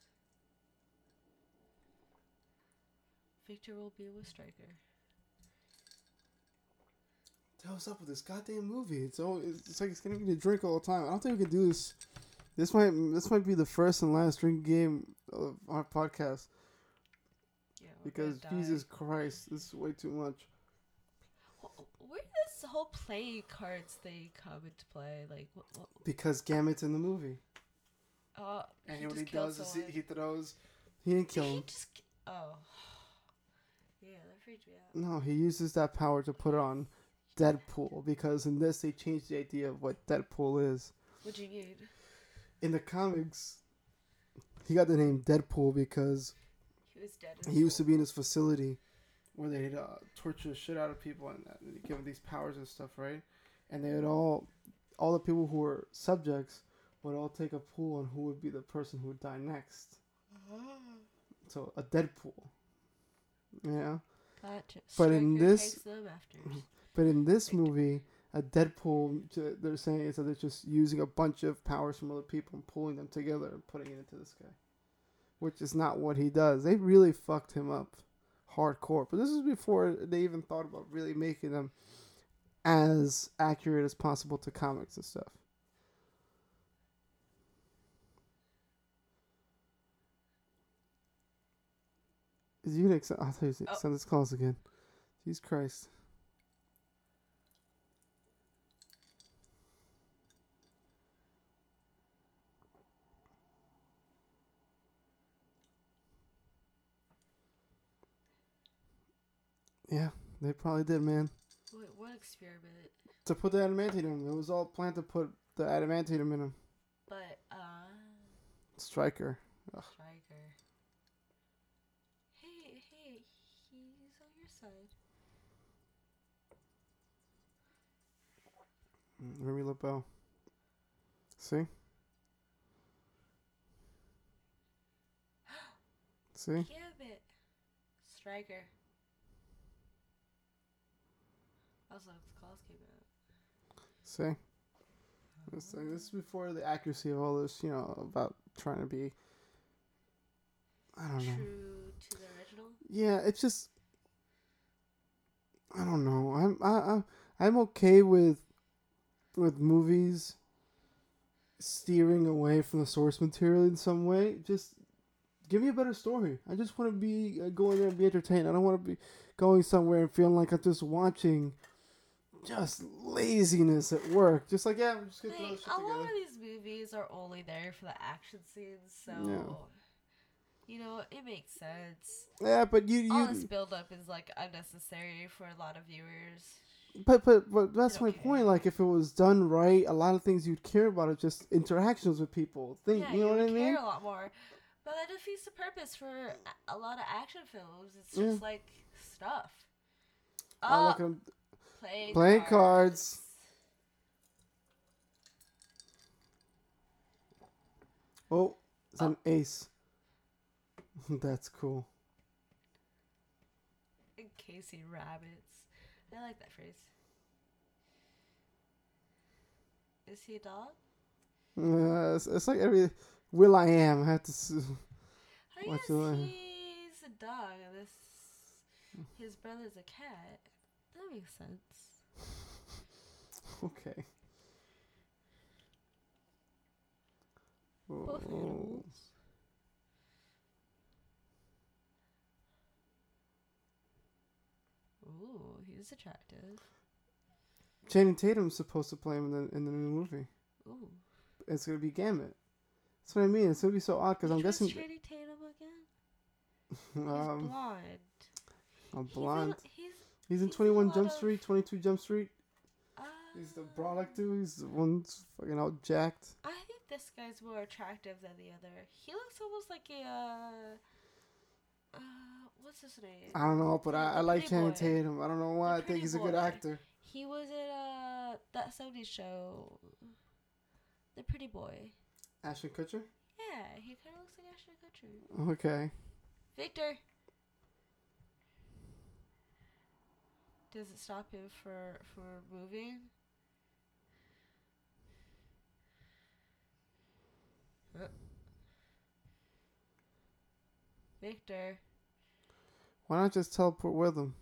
B: Victor will be with Stryker.
A: What's up with this goddamn movie? It's always, it's like it's getting me to drink all the time. I don't think we can do this. This might this might be the first and last drink game of our podcast
B: Yeah, we're gonna
A: because. Jesus Christ, this is way too much.
B: Wh- Where did this whole playing cards thing come into play? Like, what? what
A: Because Gambit's in the movie,
B: uh,
A: and
B: he
A: what he does is he, he throws. He didn't kill
B: he
A: him.
B: just? Oh, *sighs* yeah, that freaked me out.
A: No, he uses that power to put on Deadpool because in this they changed the idea of what Deadpool is.
B: What'd you need?
A: In the comics, he got the name Deadpool because
B: He was dead.
A: he used to be in his facility where they'd uh, torture the shit out of people and, uh, and give them these powers and stuff, right? And they would all, all the people who were subjects would all take a pool on who would be the person who would die next. *gasps* So a Deadpool. Yeah. *laughs* But in this-. But in this movie, a Deadpool, j- they're saying is that they're just using a bunch of powers from other people and pulling them together and putting it into this guy, which is not what he does. They really fucked him up, hardcore. But this is before they even thought about really making them as accurate as possible to comics and stuff. Is you gonna accept? I thought you
B: Oh.
A: extend this calls again. Jesus Christ. Yeah, they probably did, man.
B: Wait, what experiment?
A: To put the adamantium, it was all planned to put the adamantium in him.
B: But uh,
A: Stryker.
B: Stryker. Hey, hey, he's on your side.
A: Mm, Remy LeBeau. See? *gasps* See?
B: Gambit. Stryker. Also, his claws came out.
A: See? This, thing- this is before the accuracy of all this, you know, about trying to be. I don't know.
B: True to the original.
A: Yeah, it's just. I don't know. I'm I, I I'm okay with with movies steering away from the source material in some way. Just give me a better story. I just want to be uh, go in there and be entertained. I don't want to be going somewhere and feeling like I'm just watching just laziness at work. Just like yeah, I'm just gonna throw
B: Like, a
A: shit
B: lot
A: together.
B: of these movies are only there for the action scenes, so
A: Yeah.
B: you know it makes sense.
A: Yeah, but you you
B: All this
A: you
B: build up is like unnecessary for a lot of viewers.
A: but but but that's my
B: care.
A: point. Like if it was done right, a lot of things you'd care about are just interactions with people. Think
B: yeah,
A: you know what I mean?
B: care a lot more. But that defeats the purpose for a- a lot of action films. It's
A: Yeah.
B: just like stuff.
A: Look at uh,
B: playing cards.
A: cards. Oh, it's an ace. *laughs* That's cool.
B: Casey rabbits. I like that phrase. Is he a dog?
A: Uh, it's, it's like every Will I Am. I have to. s-
B: I
A: What's
B: guess he's a dog this his brother's a cat. That makes sense. *laughs*
A: Okay.
B: Both
A: Oh.
B: animals. Ooh, he's attractive.
A: Channing Tatum's supposed to play him in the in the new movie.
B: Ooh.
A: It's gonna be Gambit. That's what I mean. It's gonna be so odd because I'm guessing
B: Channing Tatum again? *laughs* He's
A: um,
B: blonde.
A: I'm
B: He's
A: blonde.
B: He's,
A: in
B: he's
A: 21
B: lot
A: Jump
B: of-
A: Street, 22 Jump Street.
B: uh,
A: He's the brolic dude. He's the one fucking out jacked.
B: I think this guy's more attractive than the other. He looks almost like a uh, uh what's his name?
A: I don't know, but I, I like Channing
B: boy.
A: Tatum. I don't know why. I think he's a good actor.
B: He was in uh that 70s show. The Pretty Boy.
A: Ashton Kutcher.
B: Yeah, he kind of looks like Ashton Kutcher.
A: Okay.
B: Victor. Does it stop him for for moving? Uh. Victor.
A: Why not just teleport with him?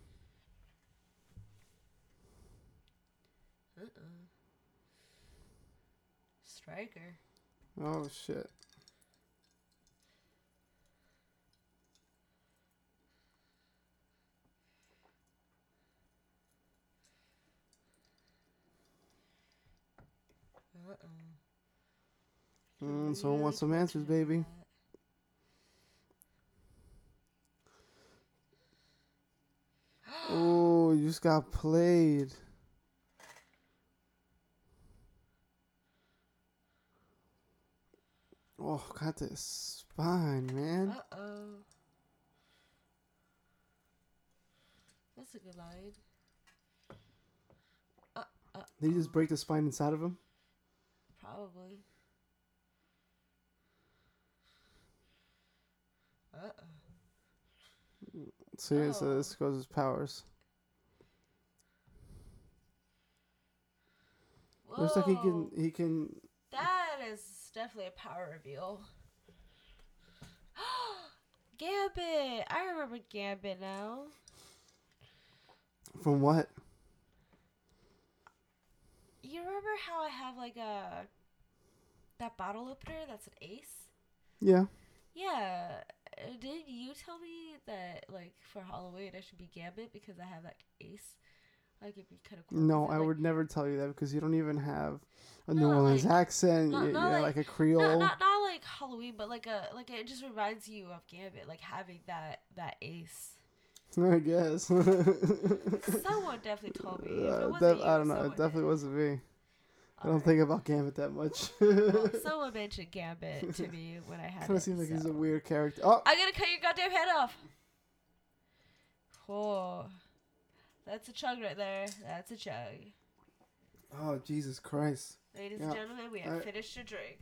B: Uh-uh. Stryker.
A: Oh shit.
B: Uh-uh.
A: Mm, someone wants some answers, baby. *gasps* Oh, you just got played. Oh, got this spine, man.
B: Uh oh. That's a good line.
A: Did you just break the spine inside of him?
B: Probably. Uh oh.
A: See, so
B: Oh.
A: this goes his powers. Looks like he can he can
B: That is definitely a power reveal. *gasps* Gambit! I remember Gambit now.
A: from what?
B: You remember how I have like a that bottle opener that's an ace?
A: Yeah.
B: Yeah. uh, Did you tell me that like for Halloween I should be Gambit because I have that ace? Like it'd be kind of cool.
A: No, I
B: like,
A: would never tell you that because you don't even have a New Orleans
B: like-
A: accent.
B: not-
A: y-
B: not like-
A: like, a Creole.
B: Not, not not like Halloween, but like a like it just reminds you of Gambit, like having that that ace. *laughs*
A: I guess. *laughs*
B: Someone definitely told me.
A: Uh, def-
B: you,
A: I don't know. It definitely
B: did.
A: wasn't me. I don't
B: Alright.
A: think about Gambit that much.
B: Well, *laughs* someone mentioned Gambit to me when I had
A: Kind of seems like he's a weird character. Oh,
B: I'm gonna cut your goddamn head off. Oh, that's a chug right there. That's a chug.
A: oh, Jesus Christ!
B: Ladies
A: Yeah.
B: and gentlemen, we have
A: I-
B: finished your drink.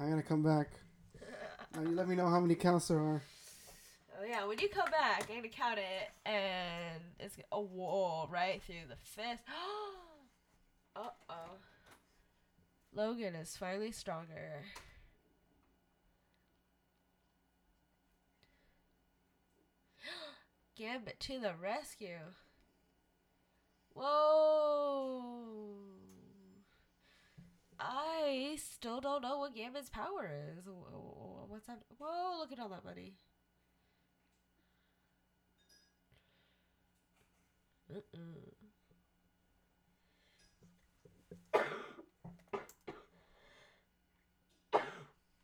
A: I gotta come back. *laughs* Now you let me know how many counts there are.
B: Oh yeah, when you come back, I'm gonna count it, and it's a wall right through the fist. *gasps* uh oh. Logan is finally stronger. *gasps* Gambit to the rescue. Whoa. I still don't know what Gambit's power is. Wh- wh- What's that? Whoa, look at all that money. Uh-uh.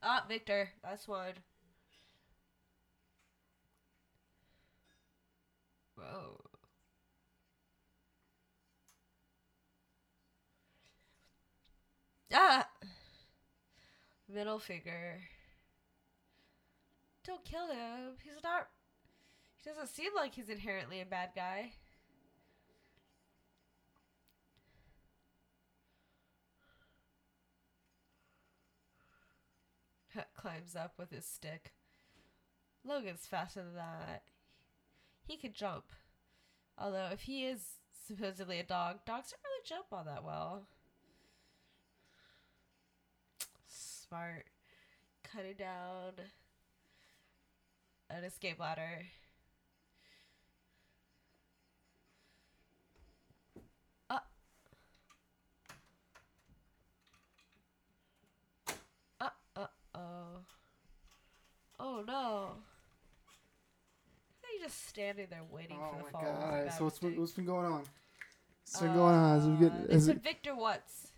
B: Ah, Victor. That's one. Whoa. Ah! Middle finger. Don't kill him. He's not. He doesn't seem like he's inherently a bad guy. Climbs up with his stick. Logan's faster than that. He could jump. Although, if he is supposedly a dog, dogs don't really jump all that well. Smart. Cutting down an escape ladder. Oh. Oh no. He's just standing there waiting
A: Oh
B: for the
A: my
B: fall.
A: god!
B: of the
A: Alright, so what's been, what's been going on? What's been going on? As we get,
B: Uh, They said
A: it-
B: Victor once.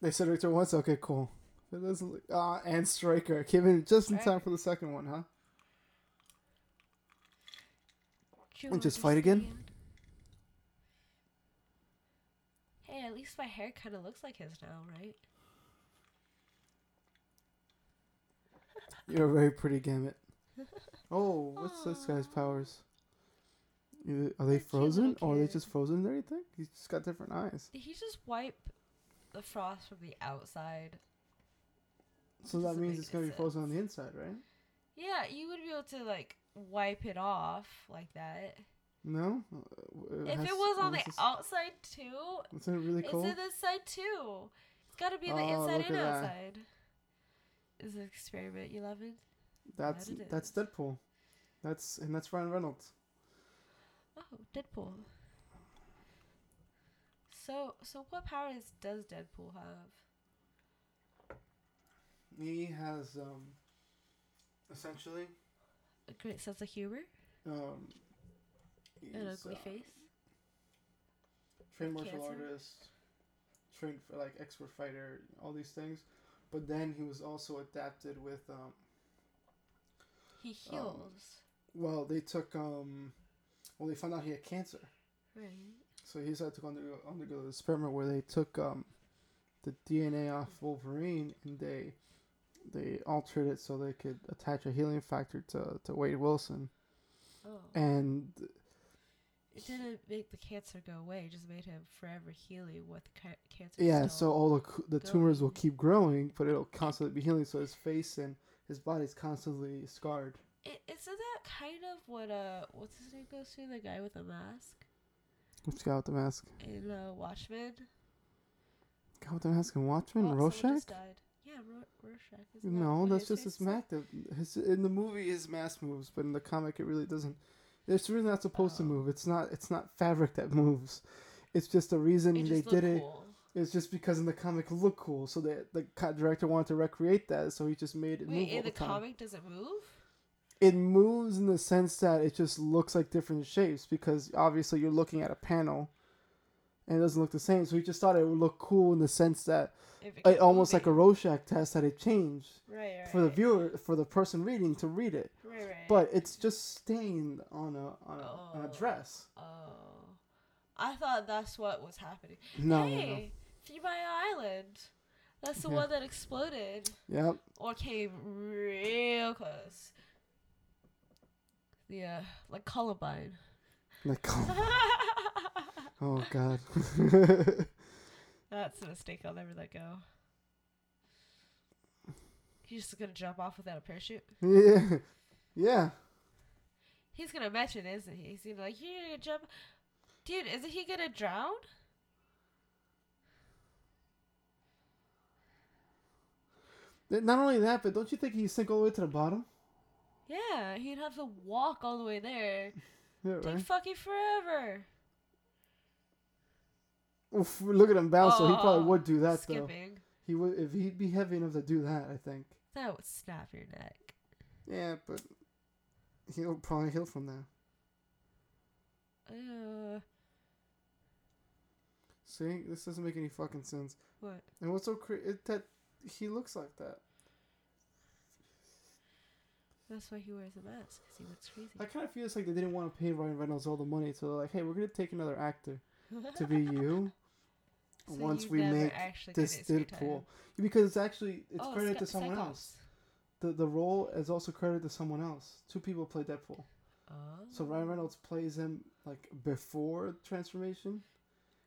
A: they said Victor once. Okay, cool. It doesn't look, uh, and Stryker came in just in time for the second one, huh? And just fight again?
B: Hey, at least my hair kind of looks like his now, right?
A: You're a very pretty Gambit. *laughs* Oh, what's this guy's powers? Are they
B: cute
A: frozen,
B: little
A: or are they just frozen there? You think he's just got different eyes?
B: Did he just wipe the frost from the outside?
A: So that
B: Doesn't
A: means
B: make
A: it's gonna be frozen on the inside, right?
B: Yeah, you would be able to like wipe it off like that.
A: No. Uh, w-
B: if
A: has-
B: it was on the
A: is-
B: outside too,
A: Isn't it really cool?
B: it's in the side too. It's got to be the
A: Oh,
B: inside
A: look
B: and
A: at that.
B: outside. Is it experiment eleven?
A: That's
B: that it
A: that's. Deadpool. That's and that's Ryan Reynolds.
B: Oh, Deadpool. So, so what powers does Deadpool have?
A: He has um, essentially
B: A great sense of humor
A: um, an
B: ugly
A: uh,
B: face.
A: trained martial
B: Cancer?
A: artist, trained for like expert fighter, all these things. But then he was also adapted with um,
B: He
A: um,
B: heals.
A: well, they took um, well, they found out he had cancer,
B: right.
A: so he decided to undergo undergo the experiment where they took um, the DNA off Wolverine and they they altered it so they could attach a healing factor to to Wade Wilson
B: Oh.
A: and
B: It didn't make the cancer go away. It just made him forever healing with ca- cancer.
A: Yeah, so all the the tumors will keep growing, but it'll constantly be healing. So his face and his body's constantly scarred.
B: It, isn't that kind of what uh what's his name goes through? The guy with the mask
A: Which guy with the mask?
B: in uh, Watchmen.
A: Guy with the mask in Watchmen,
B: Oh,
A: Rorschach?
B: Yeah, Ro- Rorschach. Isn't
A: No, that's just his mask. that- His in the movie his mask moves, but in the comic it really doesn't. It's really not supposed to
B: Oh.
A: move. It's not. It's not fabric that *laughs* moves. It's just a reason
B: It
A: they did
B: looked
A: it. It's just because in the comic looked cool, so that the director wanted to recreate that, so he just made it move
B: Wait, in
A: the,
B: the comic, does it move?
A: it moves in the sense that it just looks like different shapes because obviously you're looking at a panel and it doesn't look the same. So he just thought it would look cool in the sense that it almost like a. Rorschach test that it changed
B: right, right,
A: for the viewer, for the person reading to read it.
B: Right, right.
A: But it's just stained on a on a, on a
B: Oh.
A: dress.
B: oh, I thought that's what was happening.
A: No,
B: hey, Three Mile Island. That's the
A: Yeah.
B: one that exploded
A: no, no. Yep.
B: or came real close. Yeah, like Columbine.
A: Like, *laughs* *laughs* oh god. *laughs*
B: That's a mistake. I'll never let go. He's just gonna jump off without a parachute. *laughs*
A: yeah. Yeah.
B: He's gonna mention, isn't he? He's gonna be like, "You're gonna jump, dude. Isn't he gonna drown?"
A: Not only that, but don't you think he'd sink all the way to the bottom?
B: Yeah, he'd have to walk all the way there. *laughs*
A: Yeah,
B: Take
A: right.
B: fucking forever.
A: Oof, look at him bounce. so he probably
B: Oh,
A: would do that though. He would if he'd be heavy enough to do that. I think.
B: That would snap your neck.
A: Yeah, but he'll probably heal from that.
B: Uh,
A: See, this doesn't make any fucking sense.
B: what?
A: And what's so crazy? That he looks like that.
B: That's why he wears a mask because he looks crazy.
A: I kind of feel it's like they didn't want to pay Ryan Reynolds all the money, so they're like, "Hey, we're gonna take another actor *laughs* to be you
B: So
A: once we make this
B: get screen time.
A: Deadpool." Because it's actually it's
B: Oh,
A: credited to someone
B: Cyclops.
A: else. The the role is also credited to someone else. Two people play Deadpool.
B: Oh.
A: So Ryan Reynolds plays him like before transformation,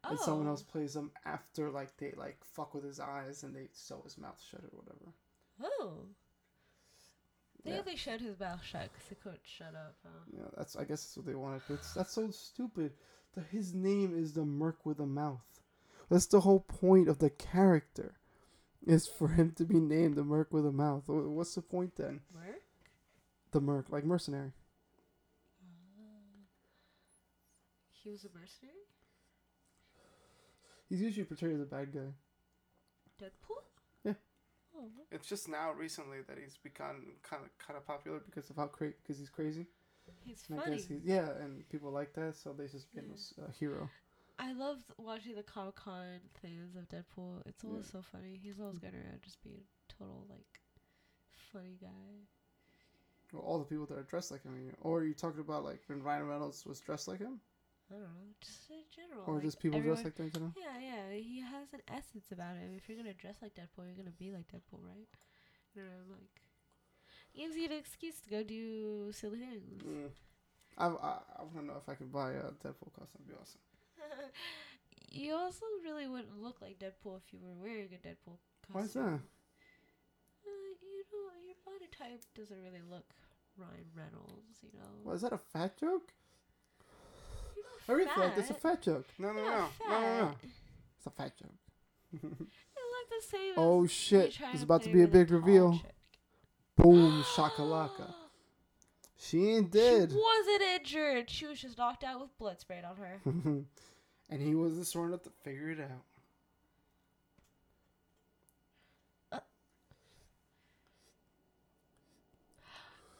A: and someone
B: Oh.
A: else plays him after like they like fuck with his eyes and they sew his mouth shut or whatever.
B: Oh. They
A: Yeah.
B: only shut his mouth shut because he couldn't shut up. Huh?
A: Yeah, that's I guess that's what they wanted. But it's, that's so stupid. The, his name is the Merc with a mouth. That's the whole point of the character, is for him to be named the Merc with a mouth. What's the point then?
B: Where?
A: The Merc, like mercenary.
B: Uh, he was a mercenary?
A: He's usually portrayed as a bad guy.
B: Deadpool?
A: Yeah.
B: Oh,
A: It's just now recently that he's become kind of kind of popular because of how cra- because he's crazy.
B: he's
A: And I
B: funny.
A: guess he's yeah, and people like that, so they just made him a s- a hero.
B: I love watching the Comic Con things of Deadpool. It's always
A: Yeah.
B: so funny. He's always going around just being a total, like, funny guy.
A: Well, all the people that are dressed like him. Or are you talking about like when Ryan Reynolds was dressed like him,
B: I don't know, just in general.
A: or
B: like,
A: just people
B: everyone-
A: dressed like know?
B: Yeah, yeah. He has an essence about him. If you're gonna dress like Deadpool, you're gonna be like Deadpool, right? You know, like gives you an excuse to go do silly things.
A: Mm. I I, I want to know if I could buy a Deadpool costume. That'd be awesome. *laughs*
B: you also really wouldn't look like Deadpool if you were wearing a Deadpool costume.
A: Why is that?
B: Uh, you know, your body type doesn't really look Ryan Reynolds. You know.
A: Was that a fat joke? I feel that's a
B: fat.
A: joke. No, no, no, no, no, no. It's a fat joke. *laughs*
B: The same.
A: Oh shit! It's about to be a big reveal.
B: chick.
A: Boom *gasps* shakalaka. She ain't dead.
B: She wasn't injured. She was just knocked out with blood sprayed on her. *laughs*
A: and he was the smart enough to figure it out.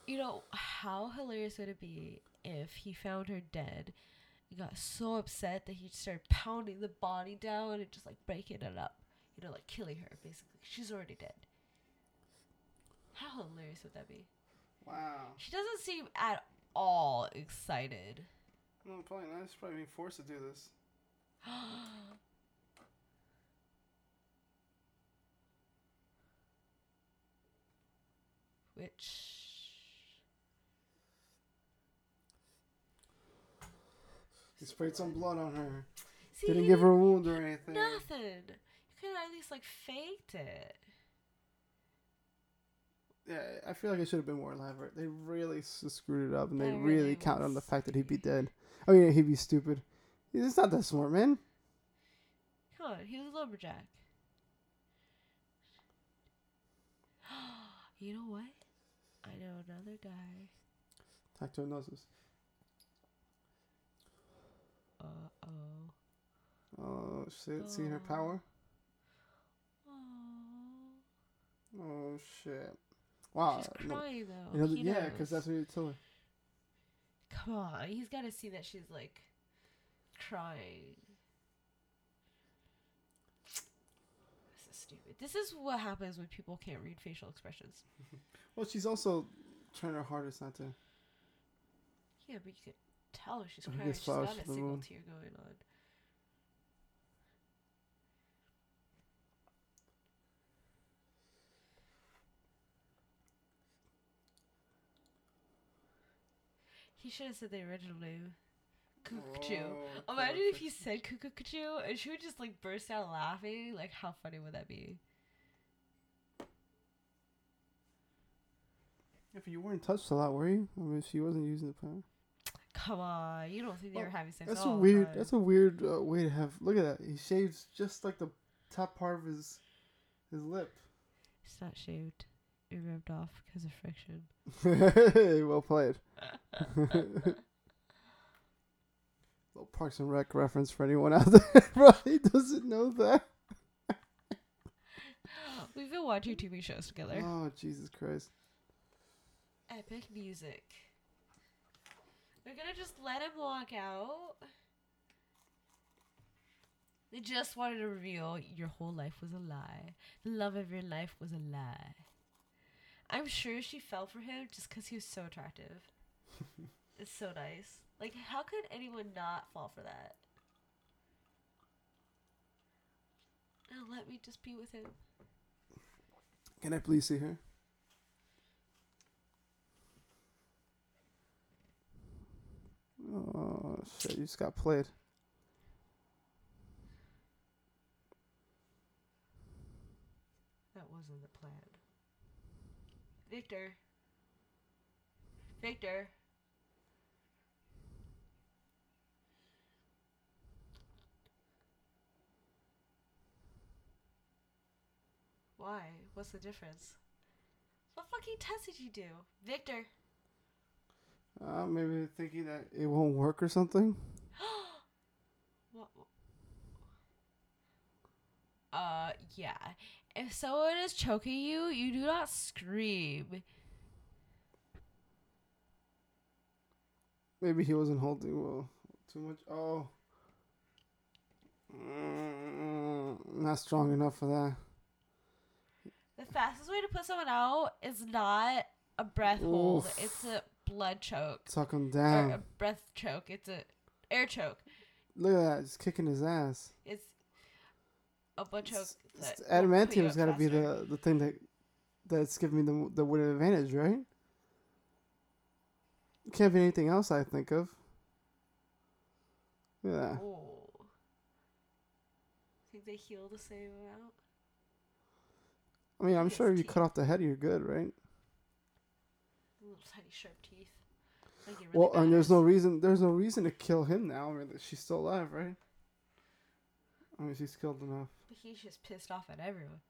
B: You know, how hilarious would it be if he found her dead? He got so upset that he started pounding the body down and just like breaking it up. You know, like killing her, basically. She's already dead. How hilarious would that be?
A: Wow.
B: She doesn't seem at all excited.
A: No, probably not. She's probably being forced to do this. *gasps*
B: Which.
A: He sprayed some blood on her.
B: See,
A: Didn't give her a wound or anything.
B: Nothing. You could have at least like faked it.
A: Yeah, I feel like it should have been more elaborate. They really screwed it up, and they really,
B: really
A: counted on the fact that he'd be dead. Oh, I mean, he'd be stupid. He's not that smart, man.
B: Come on, he was a lumberjack. *gasps* you know what? I know another guy.
A: Tacto knows this.
B: Uh oh.
A: Oh shit! See her
B: Oh.
A: power?
B: Oh.
A: Oh shit! Wow.
B: She's
A: no-
B: crying though.
A: you know, yeah, because that's what you told her.
B: Come on, he's got to see that she's like crying. This is stupid. This is what happens when people can't read facial expressions. *laughs*
A: Well, she's also trying her hardest not to.
B: Yeah, but you could tell her she's crying. She's got a single tear going on. He should have said the original name. Cuckoo.
A: Oh,
B: Imagine if he
A: perfect.
B: said cuckoo and she would just like burst out laughing. Like, how funny would that be?
A: If you weren't touched a lot, were you? I mean, she wasn't using the power.
B: Come on, you don't think they
A: Well,
B: were having sex?
A: That's a
B: the
A: weird.
B: time.
A: That's a weird uh, way to have. Look at that. He shaves just like the top part of his his lip.
B: It's not shaved. It rubbed off because of friction. *laughs*
A: well played. *laughs* *laughs* Little Parks and Rec reference for anyone out *laughs* there probably doesn't know that. *laughs*
B: We've been watching TV shows together.
A: Oh Jesus Christ!
B: Epic music. We're gonna just let him walk out. They just wanted to reveal your whole life was a lie. The love of your life was a lie. I'm sure she fell for him just because he was so attractive. *laughs* it's so nice. Like, how could anyone not fall for that? Now let me just be with him.
A: Can I please see her? Oh shit! You just got played.
B: That wasn't the plan. Victor. Victor. Why? What's the difference? What fucking test did you do? Victor.
A: Uh, maybe thinking that it won't work or something. *gasps*
B: What? Uh, yeah. If someone is choking you, you do not scream.
A: Maybe he wasn't holding well too much. Oh, mm, not strong enough for that.
B: The fastest way to put someone out is not a breath hold.
A: Oof.
B: It's a blood choke.
A: Tuck him
B: Or a breath choke. It's a air choke.
A: Look at that, just kicking his ass.
B: It's a blood choke.
A: It's-
B: that
A: it's-
B: will put you
A: Adamantium's got to be the the thing that that's giving me the the win advantage, right? Can't be anything else I think of. Yeah.
B: Ooh. Think they heal the same amount?
A: I mean, I'm sure if you
B: teeth.
A: cut off the head, you're good, right?
B: Little tiny sharp teeth. It really
A: Well, and there's no reason. There's no reason to kill him now. I mean, she's still alive, right? I mean, she's killed enough.
B: But he's just pissed off at everyone.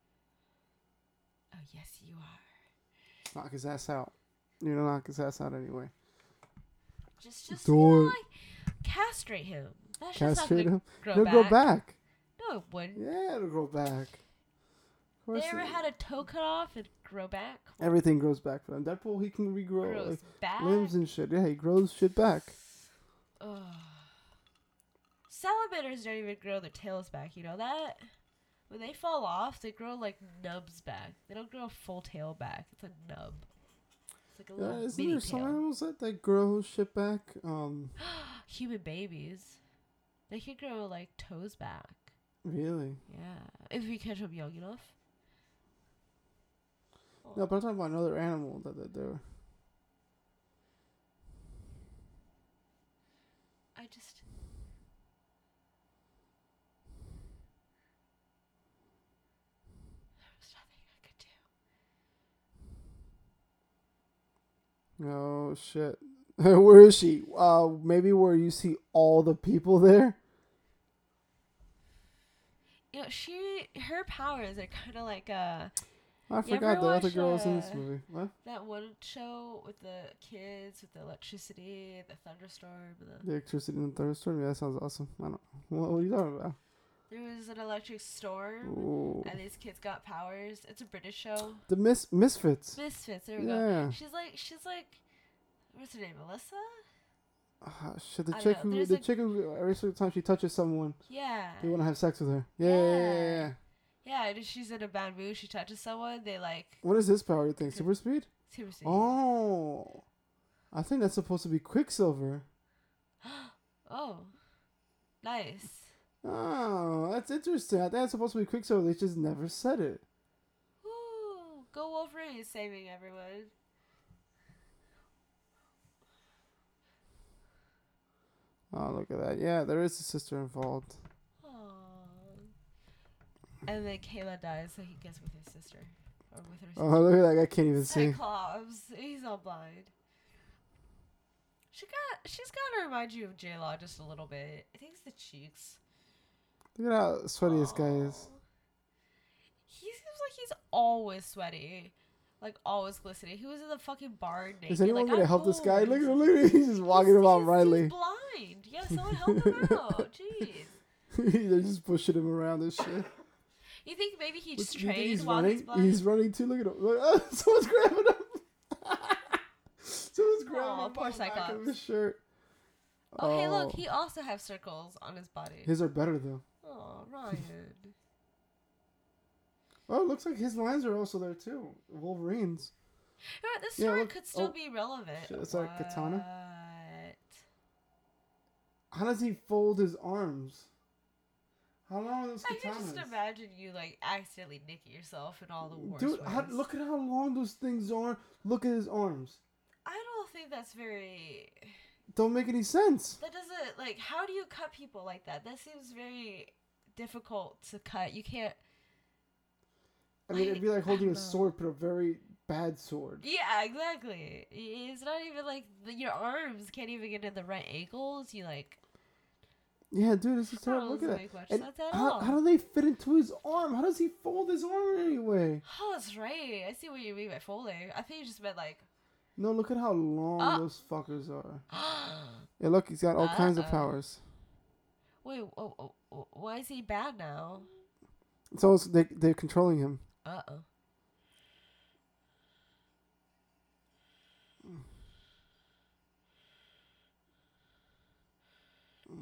B: Oh yes, you are.
A: Knock his ass out. You know, knock his ass out anyway.
B: Just, just
A: Do
B: you know, like, castrate him. That's
A: Castrate him.
B: grow
A: He'll
B: back.
A: grow back.
B: No, it wouldn't.
A: Yeah, it'll grow back.
B: They ever had a toe cut off and grow back?
A: Everything grows back for them. Deadpool, he can regrow
B: Grows
A: like,
B: back.
A: limbs and shit. Yeah, he grows shit back.
B: Ugh. Salamanders don't even grow their tails back. You know that? When they fall off, they grow like nubs back. They don't grow a full tail back. It's a nub. It's like a
A: Yeah,
B: little
A: isn't there some
B: tail.
A: animals that, that grow shit back? Um, *gasps*
B: Human babies, they can grow like toes back.
A: really?
B: Yeah, if you catch them young enough.
A: No, but I'm talking about another animal that, that they're.
B: I just. There was nothing I could do.
A: Oh shit! *laughs* where is she? Uh, maybe where you see all the people there.
B: You know, she her powers are kind of like uh
A: I forgot the other
B: watch,
A: girls in this
B: uh,
A: movie. What?
B: that one show with the kids with the electricity, the thunderstorm. The,
A: The electricity in the thunderstorm. Yeah, that sounds awesome. I don't. What, what are you talking about?
B: there was an electric storm,
A: Ooh.
B: and these kids got powers. It's a British show.
A: The mis misfits.
B: Misfits. There we go. She's like she's like, what's her name? Melissa.
A: Ah, shit, the chick
B: know,
A: who
B: there's
A: the
B: a-
A: chick who every single time she touches someone,
B: Yeah.
A: they want to have sex with her. Yeah, yeah, yeah, yeah, yeah.
B: Yeah, if she's in a bad mood, she touches someone, they like
A: What is his power? thing? super speed?
B: super speed.
A: Oh, I think that's supposed to be Quicksilver. *gasps*
B: Oh, nice.
A: Oh, that's interesting. I think that's supposed to be Quicksilver. They just never said it.
B: Woo! Go Wolverine is saving everyone.
A: Oh, look at that. Yeah, there is a sister involved.
B: And then Kayla dies, so he gets with his sister. Or with her sister.
A: Oh, look at that. I can't even see.
B: Cyclops. He's all blind. She got she's gotta remind you of J Law just a little bit. I think it's the cheeks.
A: Look at how sweaty this guy is.
B: He seems like he's always sweaty. Like always glistening. He was in the fucking bar naked.
A: Is anyone
B: like,
A: gonna
B: I'm
A: help this guy? Look at him. Look at him. *laughs* He's just walking
B: He's-
A: around
B: he's-
A: Riley.
B: He's blind. Yeah, someone help him out. *laughs* Jeez. *laughs*
A: They're just pushing him around and shit.
B: You think maybe he just trained while
A: running?
B: he's blind?
A: He's running too. Look at him. Look, oh, *laughs* someone's grabbing him. *laughs* someone's grabbing
B: Aw,
A: him
B: poor
A: the back of
B: Cyclops.
A: his shirt.
B: oh, hey, look, oh. he also has circles on his body.
A: His are better though.
B: Oh, Ryan. *laughs*
A: Oh, it looks like his lines are also there too. Wolverines.
B: You know This
A: Yeah, look-
B: could still
A: oh,
B: be relevant.
A: shit, it's like katana? How does he fold his arms? How long are those
B: I can just imagine you like accidentally nicking yourself in all the worst
A: Dude, how, look at how long those things are. Look at his arms.
B: I don't think that's very.
A: Don't make any sense.
B: That doesn't like. How do you cut people like that? That seems very difficult to cut. You can't.
A: I mean, it'd be like holding a sword, but a very bad sword.
B: Yeah, exactly. It's not even like your arms can't even get in the right angles. You like.
A: Yeah, dude, this is terrible. Look at that.
B: much
A: And
B: sense at
A: how,
B: all.
A: how do they fit into his arm? How does he fold his arm anyway?
B: Oh, that's right. I see what you mean by folding. I think you just meant like.
A: No, look at how long
B: Ah.
A: those fuckers are. *gasps* Yeah, look, he's got all kinds of
B: Uh-oh.
A: powers.
B: Wait, oh, oh, oh, why is he bad now?
A: So it's, they they're controlling him.
B: Uh oh.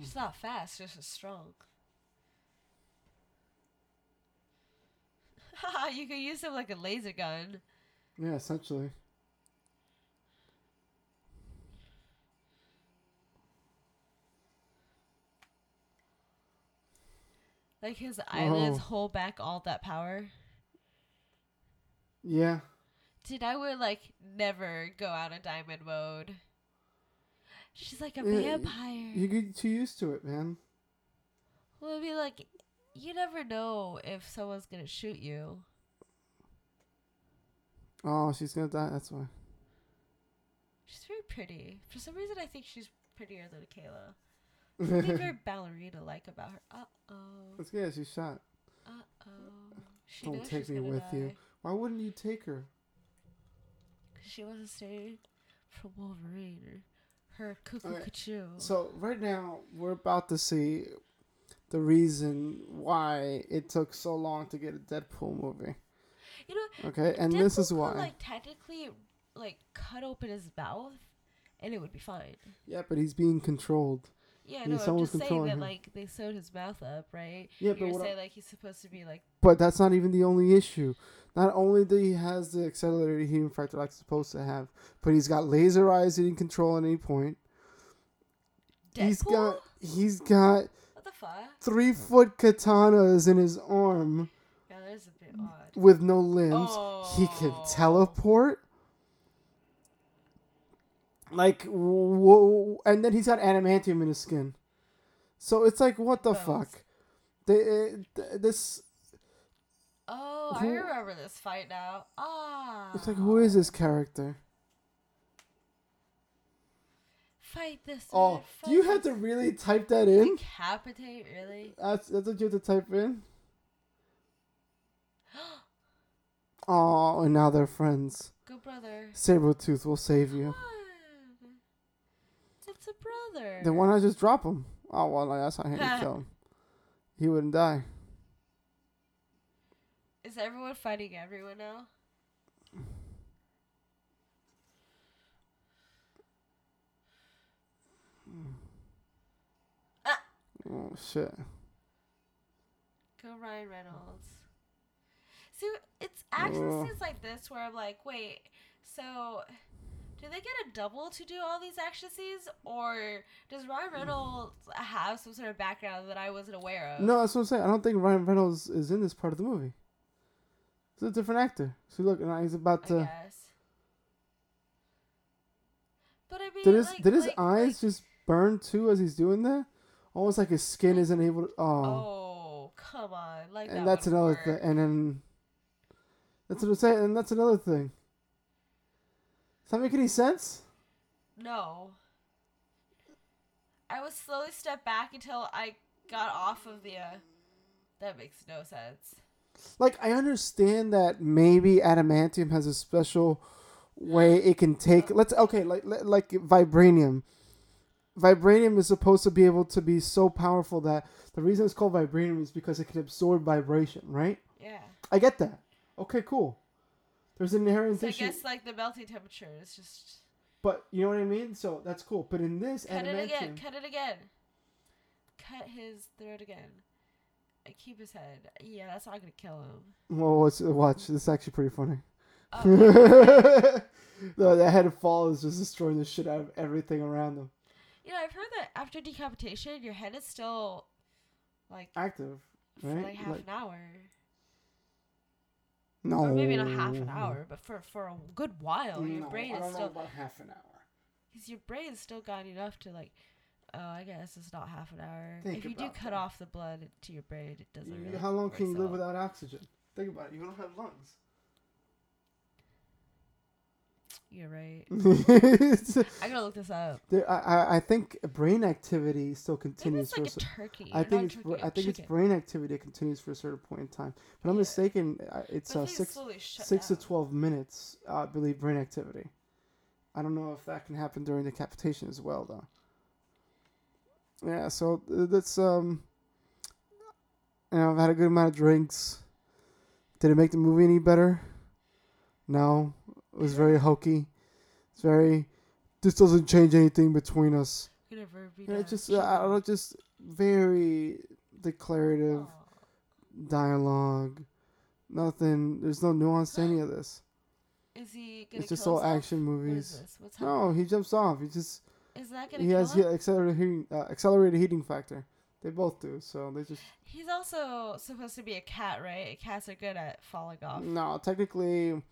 B: He's not fast, just as strong. Haha, *laughs* you could use him like a laser gun.
A: Yeah, essentially.
B: Like his eyelids
A: Oh.
B: hold back all that power.
A: Yeah.
B: Dude, I would like never go out of diamond mode. She's like a
A: Yeah,
B: vampire.
A: You get too used to it, man.
B: Well, I mean, like, you never know if someone's gonna shoot you.
A: Oh, she's gonna die. That's why.
B: She's very pretty. For some reason, I think she's prettier than Kayla. *laughs* Something very ballerina-like about her. Uh oh.
A: Let's get she's shot.
B: Uh oh. She
A: Don't take me with you. Why wouldn't you take her?
B: Because she wasn't staying for Wolverine her cuckoo
A: Okay,
B: cuckoo.
A: So right now we're about to see the reason why it took so long to get a Deadpool movie.
B: You know,
A: Okay, and this is
B: Deadpool
A: why.
B: Could, like technically, like cut open his mouth, and it would be fine.
A: yeah, but he's being controlled.
B: Yeah, no, I'm
A: someone's
B: just saying that
A: him.
B: like they sewed his mouth up, right?
A: Yeah, but
B: You're
A: I-
B: saying like he's supposed to be like
A: But that's not even the only issue. Not only do he has the accelerated healing factor like he's supposed to have, but he's got laser eyes he can control at any point.
B: Deadpool.
A: He's got he's got
B: what the fuck?
A: three foot katanas in his arm
B: Yeah, that is a bit odd.
A: with no limbs. He can
B: Oh.
A: teleport. Like, whoa, and then he's got adamantium in his skin. So it's like, what the
B: Bones.
A: fuck? They, uh, th- this,
B: Oh, I remember this fight now. Ah.
A: it's like, who is this character?
B: Fight this.
A: Oh, do you
B: fight
A: have to really type that in?
B: decapitate? Really?
A: That's that's what you have to type in. *gasps* Oh, and now they're friends.
B: Good brother.
A: Sabretooth will save you.
B: What? It's a brother.
A: Then why not just drop him? Oh well, like, that's how you kill him. *laughs* He wouldn't die.
B: Is everyone fighting everyone now?
A: Oh shit.
B: Go Ryan Reynolds. See, it's action
A: Ugh.
B: scenes like this where I'm like, wait, so do they get a double to do all these action scenes, or does Ryan Reynolds have some sort of background that I wasn't aware of?
A: No, that's what I'm saying. I don't think Ryan Reynolds is in this part of the movie. It's a different actor. So look, now he's about
B: I
A: to.
B: guess. But I mean,
A: Did his
B: like,
A: did his
B: like-
A: eyes
B: like-
A: just burn too as he's doing that? Almost like his skin isn't able to. Oh,
B: Oh, come on! Like
A: and
B: that
A: that's another thing. And then that's what I'm saying. And that's another thing. Does that make any sense?
B: No. I would slowly step back until I got off of the. Uh, that makes no sense.
A: Like I understand that maybe adamantium has a special way it can take. Let's okay, like like like vibranium. Vibranium is supposed to be able to be so powerful that the reason it's called vibranium is because it can absorb vibration, right?
B: Yeah.
A: I get that. Okay, cool. There's an inherent
B: So I guess like the melting temperature is just
A: but you know what I mean. So that's cool. But in this
B: cut it again. Cut it again. Cut his throat again. And keep his head. Yeah, that's not gonna kill him.
A: well, let's uh, watch. This is actually pretty funny.
B: Oh, *laughs*
A: no, that head fall is just destroying the shit out of everything around them.
B: you know, I've heard that after decapitation, your head is still like
A: Active,
B: for
A: right?
B: like half
A: Like-
B: an hour,
A: No,
B: or maybe not half an hour, but for for a good while, your
A: No,
B: brain
A: I
B: is
A: don't know
B: still
A: about half an hour.
B: because your brain's still got enough to like. Oh, I guess it's not half an hour.
A: Think
B: if you do cut
A: that.
B: off the blood to your brain, it doesn't
A: You-
B: really.
A: how long can you
B: work
A: live without oxygen? Think about it. You don't have lungs.
B: You're right. *laughs* I gotta look this up.
A: there, I, I- I think brain activity still continues Maybe
B: it's like a
A: for. a cer-
B: turkey.
A: I think it's
B: turkey, a
A: I think it's brain activity that continues for a certain point in time. But I'm
B: Yeah.
A: mistaken. uh, It's uh, six six to twelve minutes. Uh, I believe brain activity. I don't know if that can happen during decapitation as well, though. Yeah, so that's um. You know, I've had a good amount of drinks. Did it make the movie any better? No, it was very hokey. It's very. This doesn't change anything between us.
B: Could never be
A: just uh, I don't know, just very declarative
B: Aw.
A: dialogue. Nothing. There's no nuance to any of this.
B: Is he gonna
A: It's just all
B: himself?
A: action movies.
B: this? What's happening?
A: No, he jumps off. He just
B: Is that gonna
A: he
B: kill
A: has
B: him?
A: he accelerated healing uh, accelerated healing factor. They both do. So they just
B: He's also supposed to be a cat, right? Cats are good at falling off.
A: no. Technically,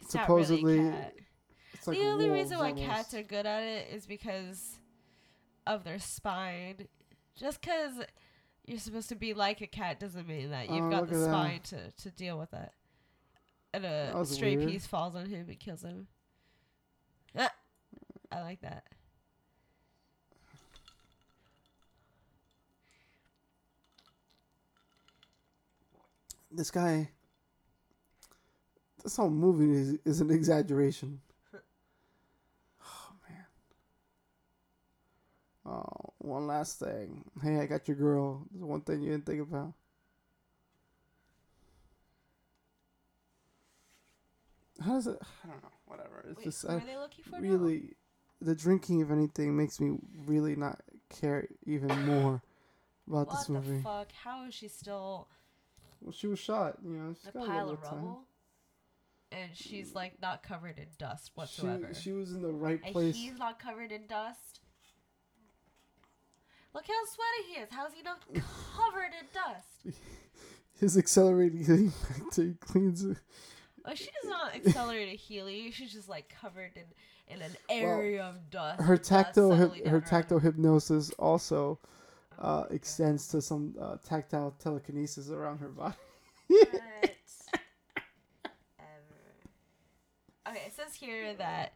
B: He's
A: supposedly,
B: not really cat.
A: it's like
B: the only reason why
A: almost.
B: cats are good at it is because of their spine. Just because you're supposed to be like a cat doesn't mean that you've
A: Oh,
B: got the
A: that.
B: spine to, to deal with it. And a stray
A: weird.
B: piece falls on him and kills him. Ah, I like that.
A: This guy. This whole movie is, is an exaggeration. Oh man. Oh, one last thing. Hey, I got your girl. There's one thing you didn't think about. How does it? I don't know. Whatever. It's
B: Wait,
A: just I
B: are they looking for now?
A: really, the drinking, if anything, makes me really not care even more about
B: What
A: this
B: the
A: movie.
B: fuck? How is she still
A: Well, she was shot. You know, she's
B: a pile of
A: time.
B: And she's like not covered in dust whatsoever.
A: She, she was in the right
B: and
A: place.
B: he's not covered in dust. Look how sweaty he is. How's he not *laughs* covered in dust? *laughs*
A: His accelerating healing factor cleans it.
B: Oh, she does not accelerate a healing. She's just like covered in, in an area of dust.
A: Her tactile hyp- her tactile hypnosis also
B: Oh
A: uh,
B: God.
A: extends to some uh, tactile telekinesis around her body.
B: What? Ever. Okay, it says here that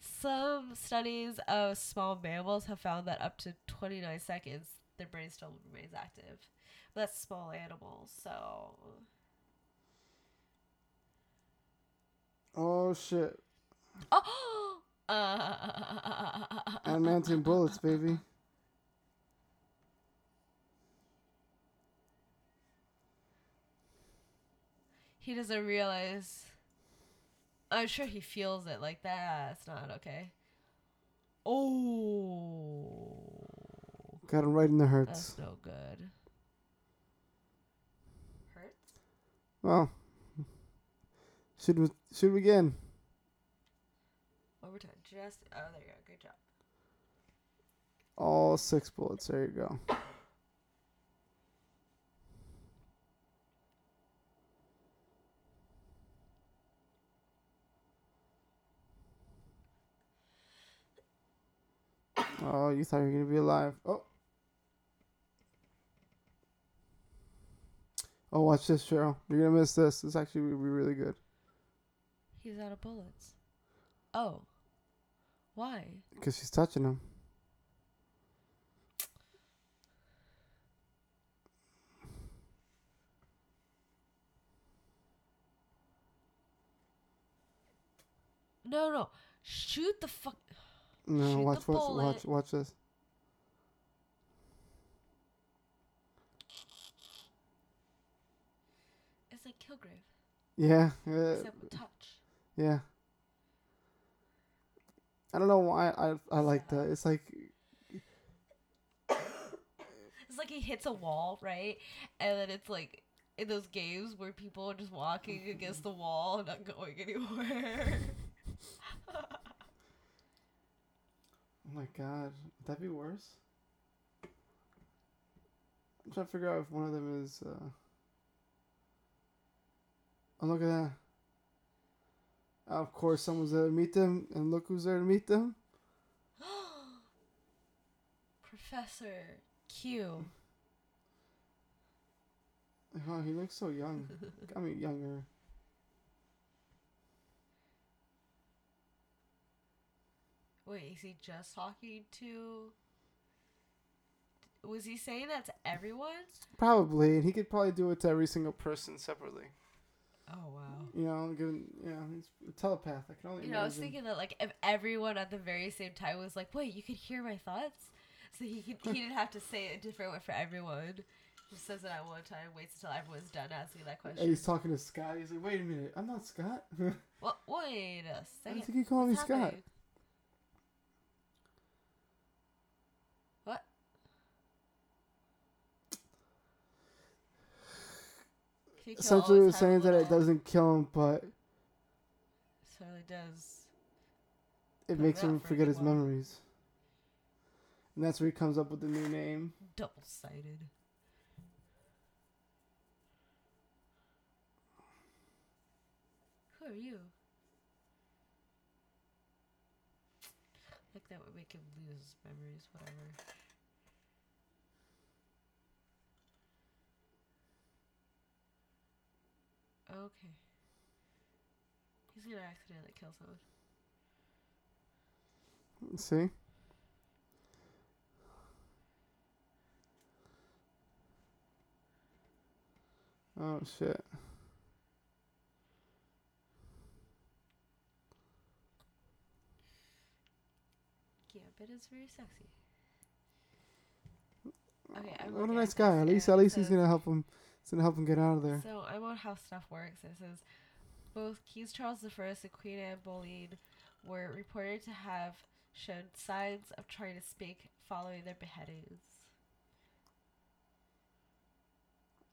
B: some studies of small mammals have found that up to 29 seconds, their brain still remains active. That's small animals, so.
A: Oh shit!
B: Oh! Uh,
A: Adamantium bullets, baby.
B: he doesn't realize. I'm sure he feels it like that. that's not okay. Oh,
A: Got him right in the hurts.
B: that's no good. Hurts?
A: Well, should we should we again?
B: Overtime. Just oh, there you go. Good job.
A: All six bullets. There you go. Oh, you thought you were gonna be alive. Oh. Oh, watch this, Cheryl. You're gonna miss this. This actually gonna be really good
B: He's out of bullets. Oh. Why?
A: because she's touching him.
B: No, no. Shoot the fuck.
A: No,
B: Shoot the
A: watch, watch,
B: bullet.
A: watch, watch this.
B: It's like Kilgrave,
A: Yeah, uh,
B: except with touch.
A: yeah. I don't know why I I like that. It's like
B: It's like he hits a wall, right? And then it's like in those games where people are just walking against the wall not going *laughs* anywhere. *laughs*
A: Oh my god, would that be worse? I'm trying to figure out if one of them is. Uh... Oh, look at that. of course, someone's there to meet them, and look who's there to meet them. *gasps*
B: Professor Q.
A: Oh, he looks so young. *laughs* I mean, younger.
B: Wait, is he just talking to? Was he saying that to everyone?
A: Probably, and he could probably do it to every single person separately.
B: Oh wow.
A: You know, given you know, he's a telepath. I can only
B: You know, I was thinking that like if everyone at the very same time was like, "Wait, you could hear my thoughts," so he could he didn't have to say it a different way for everyone. Just says it at one time, waits until everyone's done asking that question.
A: And he's talking to Scott. He's like, "Wait a minute, I'm not Scott." *laughs*
B: Well, wait a second.
A: I think you calling me
B: What's
A: Scott. Essentially, was saying that it doesn't kill him, but
B: certainly does.
A: it makes him forget his memories. And that's where he comes up with the new name.
B: Double sided. Who are you? Like that would make him lose his memories, whatever. Okay. He's gonna accidentally kill someone.
A: See? Oh shit.
B: Gambit is very sexy. Mm, okay, I'm
A: What a nice guy. At least, at least he's gonna help him. He's gonna help him get out of there.
B: So I'm on how stuff works. It says both King Charles I and Queen Anne Boleyn were reported to have shown signs of trying to speak following their beheadings.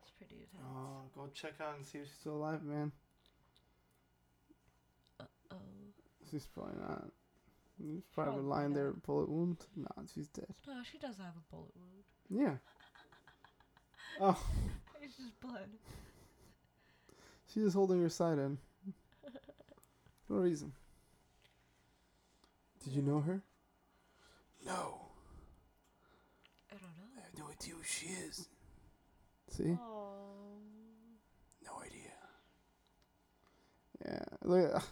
B: It's pretty intense.
A: Oh, go check out and see if she's still alive, man.
B: Uh oh,
A: She's probably not. She's probably
B: Probably
A: lying there, with a bullet wound. Nah, she's dead.
B: no, she does have a bullet wound.
A: Yeah. *laughs* Oh,
B: It's just blood.
A: she's just holding her side in. *laughs* No reason. Did you know her? No.
B: I don't know.
A: I have no idea who she is. See?
B: Oh.
A: No idea. Yeah. Look. At,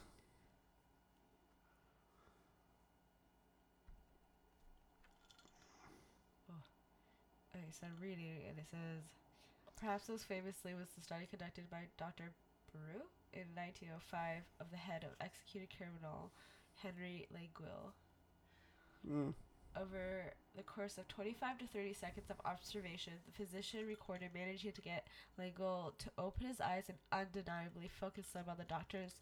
B: Okay, so I'm reading, and it says, perhaps most famously was the study conducted by Dr. Brew in 1905 of the head of executed criminal Henry Languille.
A: mm.
B: Over the course of 25 to 30 seconds of observation, the physician recorded managing to get Languille to open his eyes and undeniably focus them on the doctors,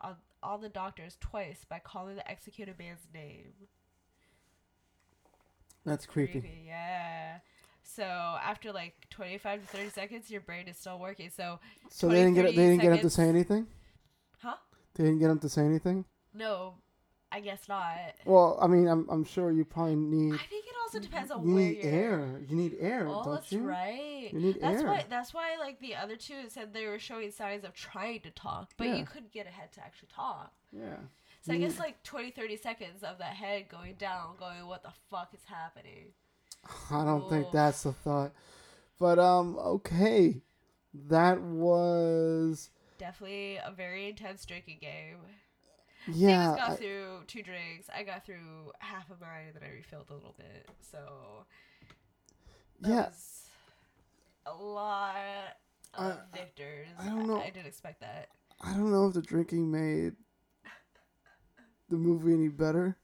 B: on, on the doctors twice by calling the executed man's name.
A: That's creepy.
B: Yeah. So after like 25 to 30 seconds, your brain is still working. So,
A: So they didn't get
B: 20,
A: they didn't get him to say anything.
B: huh?
A: They didn't get him to say anything.
B: No, I guess not.
A: Well, I mean, I'm I'm sure you probably need
B: I think it also depends on where
A: you
B: where
A: need
B: you're.
A: air. You need air,
B: Oh,
A: don't
B: that's
A: you?
B: right.
A: You need
B: That's
A: air.
B: why. That's why. Like the other two said they were showing signs of trying to talk, but
A: Yeah.
B: you couldn't get a head to actually talk.
A: Yeah.
B: So I guess
A: need-
B: like 20, 30 seconds of that head going down, going, "What the fuck is happening?" *laughs*
A: I don't think that's the thought. But um okay. That was
B: Definitely a very intense drinking game.
A: yeah.
B: Steven's got
A: I-
B: through two drinks. I got through half of mine, and then I refilled a little bit. So that
A: yeah.
B: a lot of
A: I-
B: victors.
A: I don't know.
B: I didn't expect that.
A: I don't know if the drinking made the movie any better.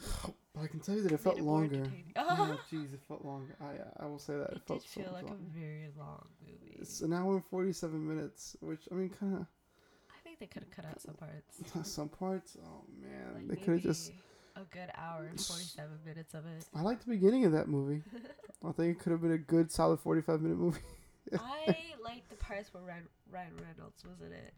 A: *sighs* *laughs* But I can tell you that it felt longer.
B: entertaining.
A: Oh, jeez, *laughs* it felt longer. I I will say that it,
B: It
A: felt
B: did
A: so
B: feel
A: much
B: like
A: longer.
B: a very long movie.
A: It's an hour and forty-seven minutes, which I mean, kind of.
B: I think they could have cut out some parts. *laughs*
A: some parts. Oh man,
B: Like
A: they could have just.
B: a good hour and forty-seven minutes of it.
A: I like the beginning of that movie. *laughs* I think it could have been a good, solid forty-five minute movie
B: I like the parts where Ryan, Ryan Reynolds was in it,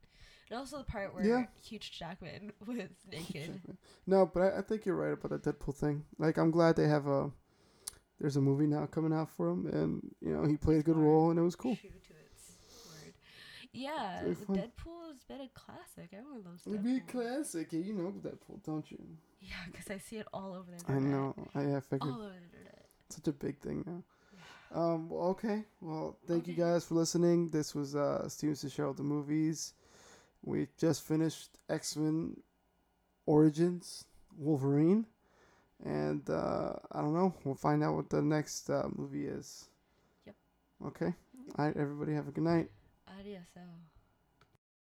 B: and also the part where
A: Yeah.
B: Hugh Jackman *laughs* was naked.
A: no, but I, I think you're right about the Deadpool thing. Like, I'm glad they have a. There's a movie now coming out for him, and you know he played a good role, and it was cool.
B: True to its word. Yeah. Deadpool has been a classic. Everyone loves
A: It'd be a classic. Yeah, you know Deadpool, don't you?
B: Yeah, because I see it all over the internet.
A: I know. I, I figured
B: All over the internet.
A: such a big thing now. Um. Well, okay. Well, thank you guys for listening. This was uh Steven Fitzgerald the movies. We just finished X Men Origins Wolverine, and uh, I don't know. We'll find out what the next uh, movie is.
B: Yep.
A: Okay. All right. Everybody have a good night.
B: Adios.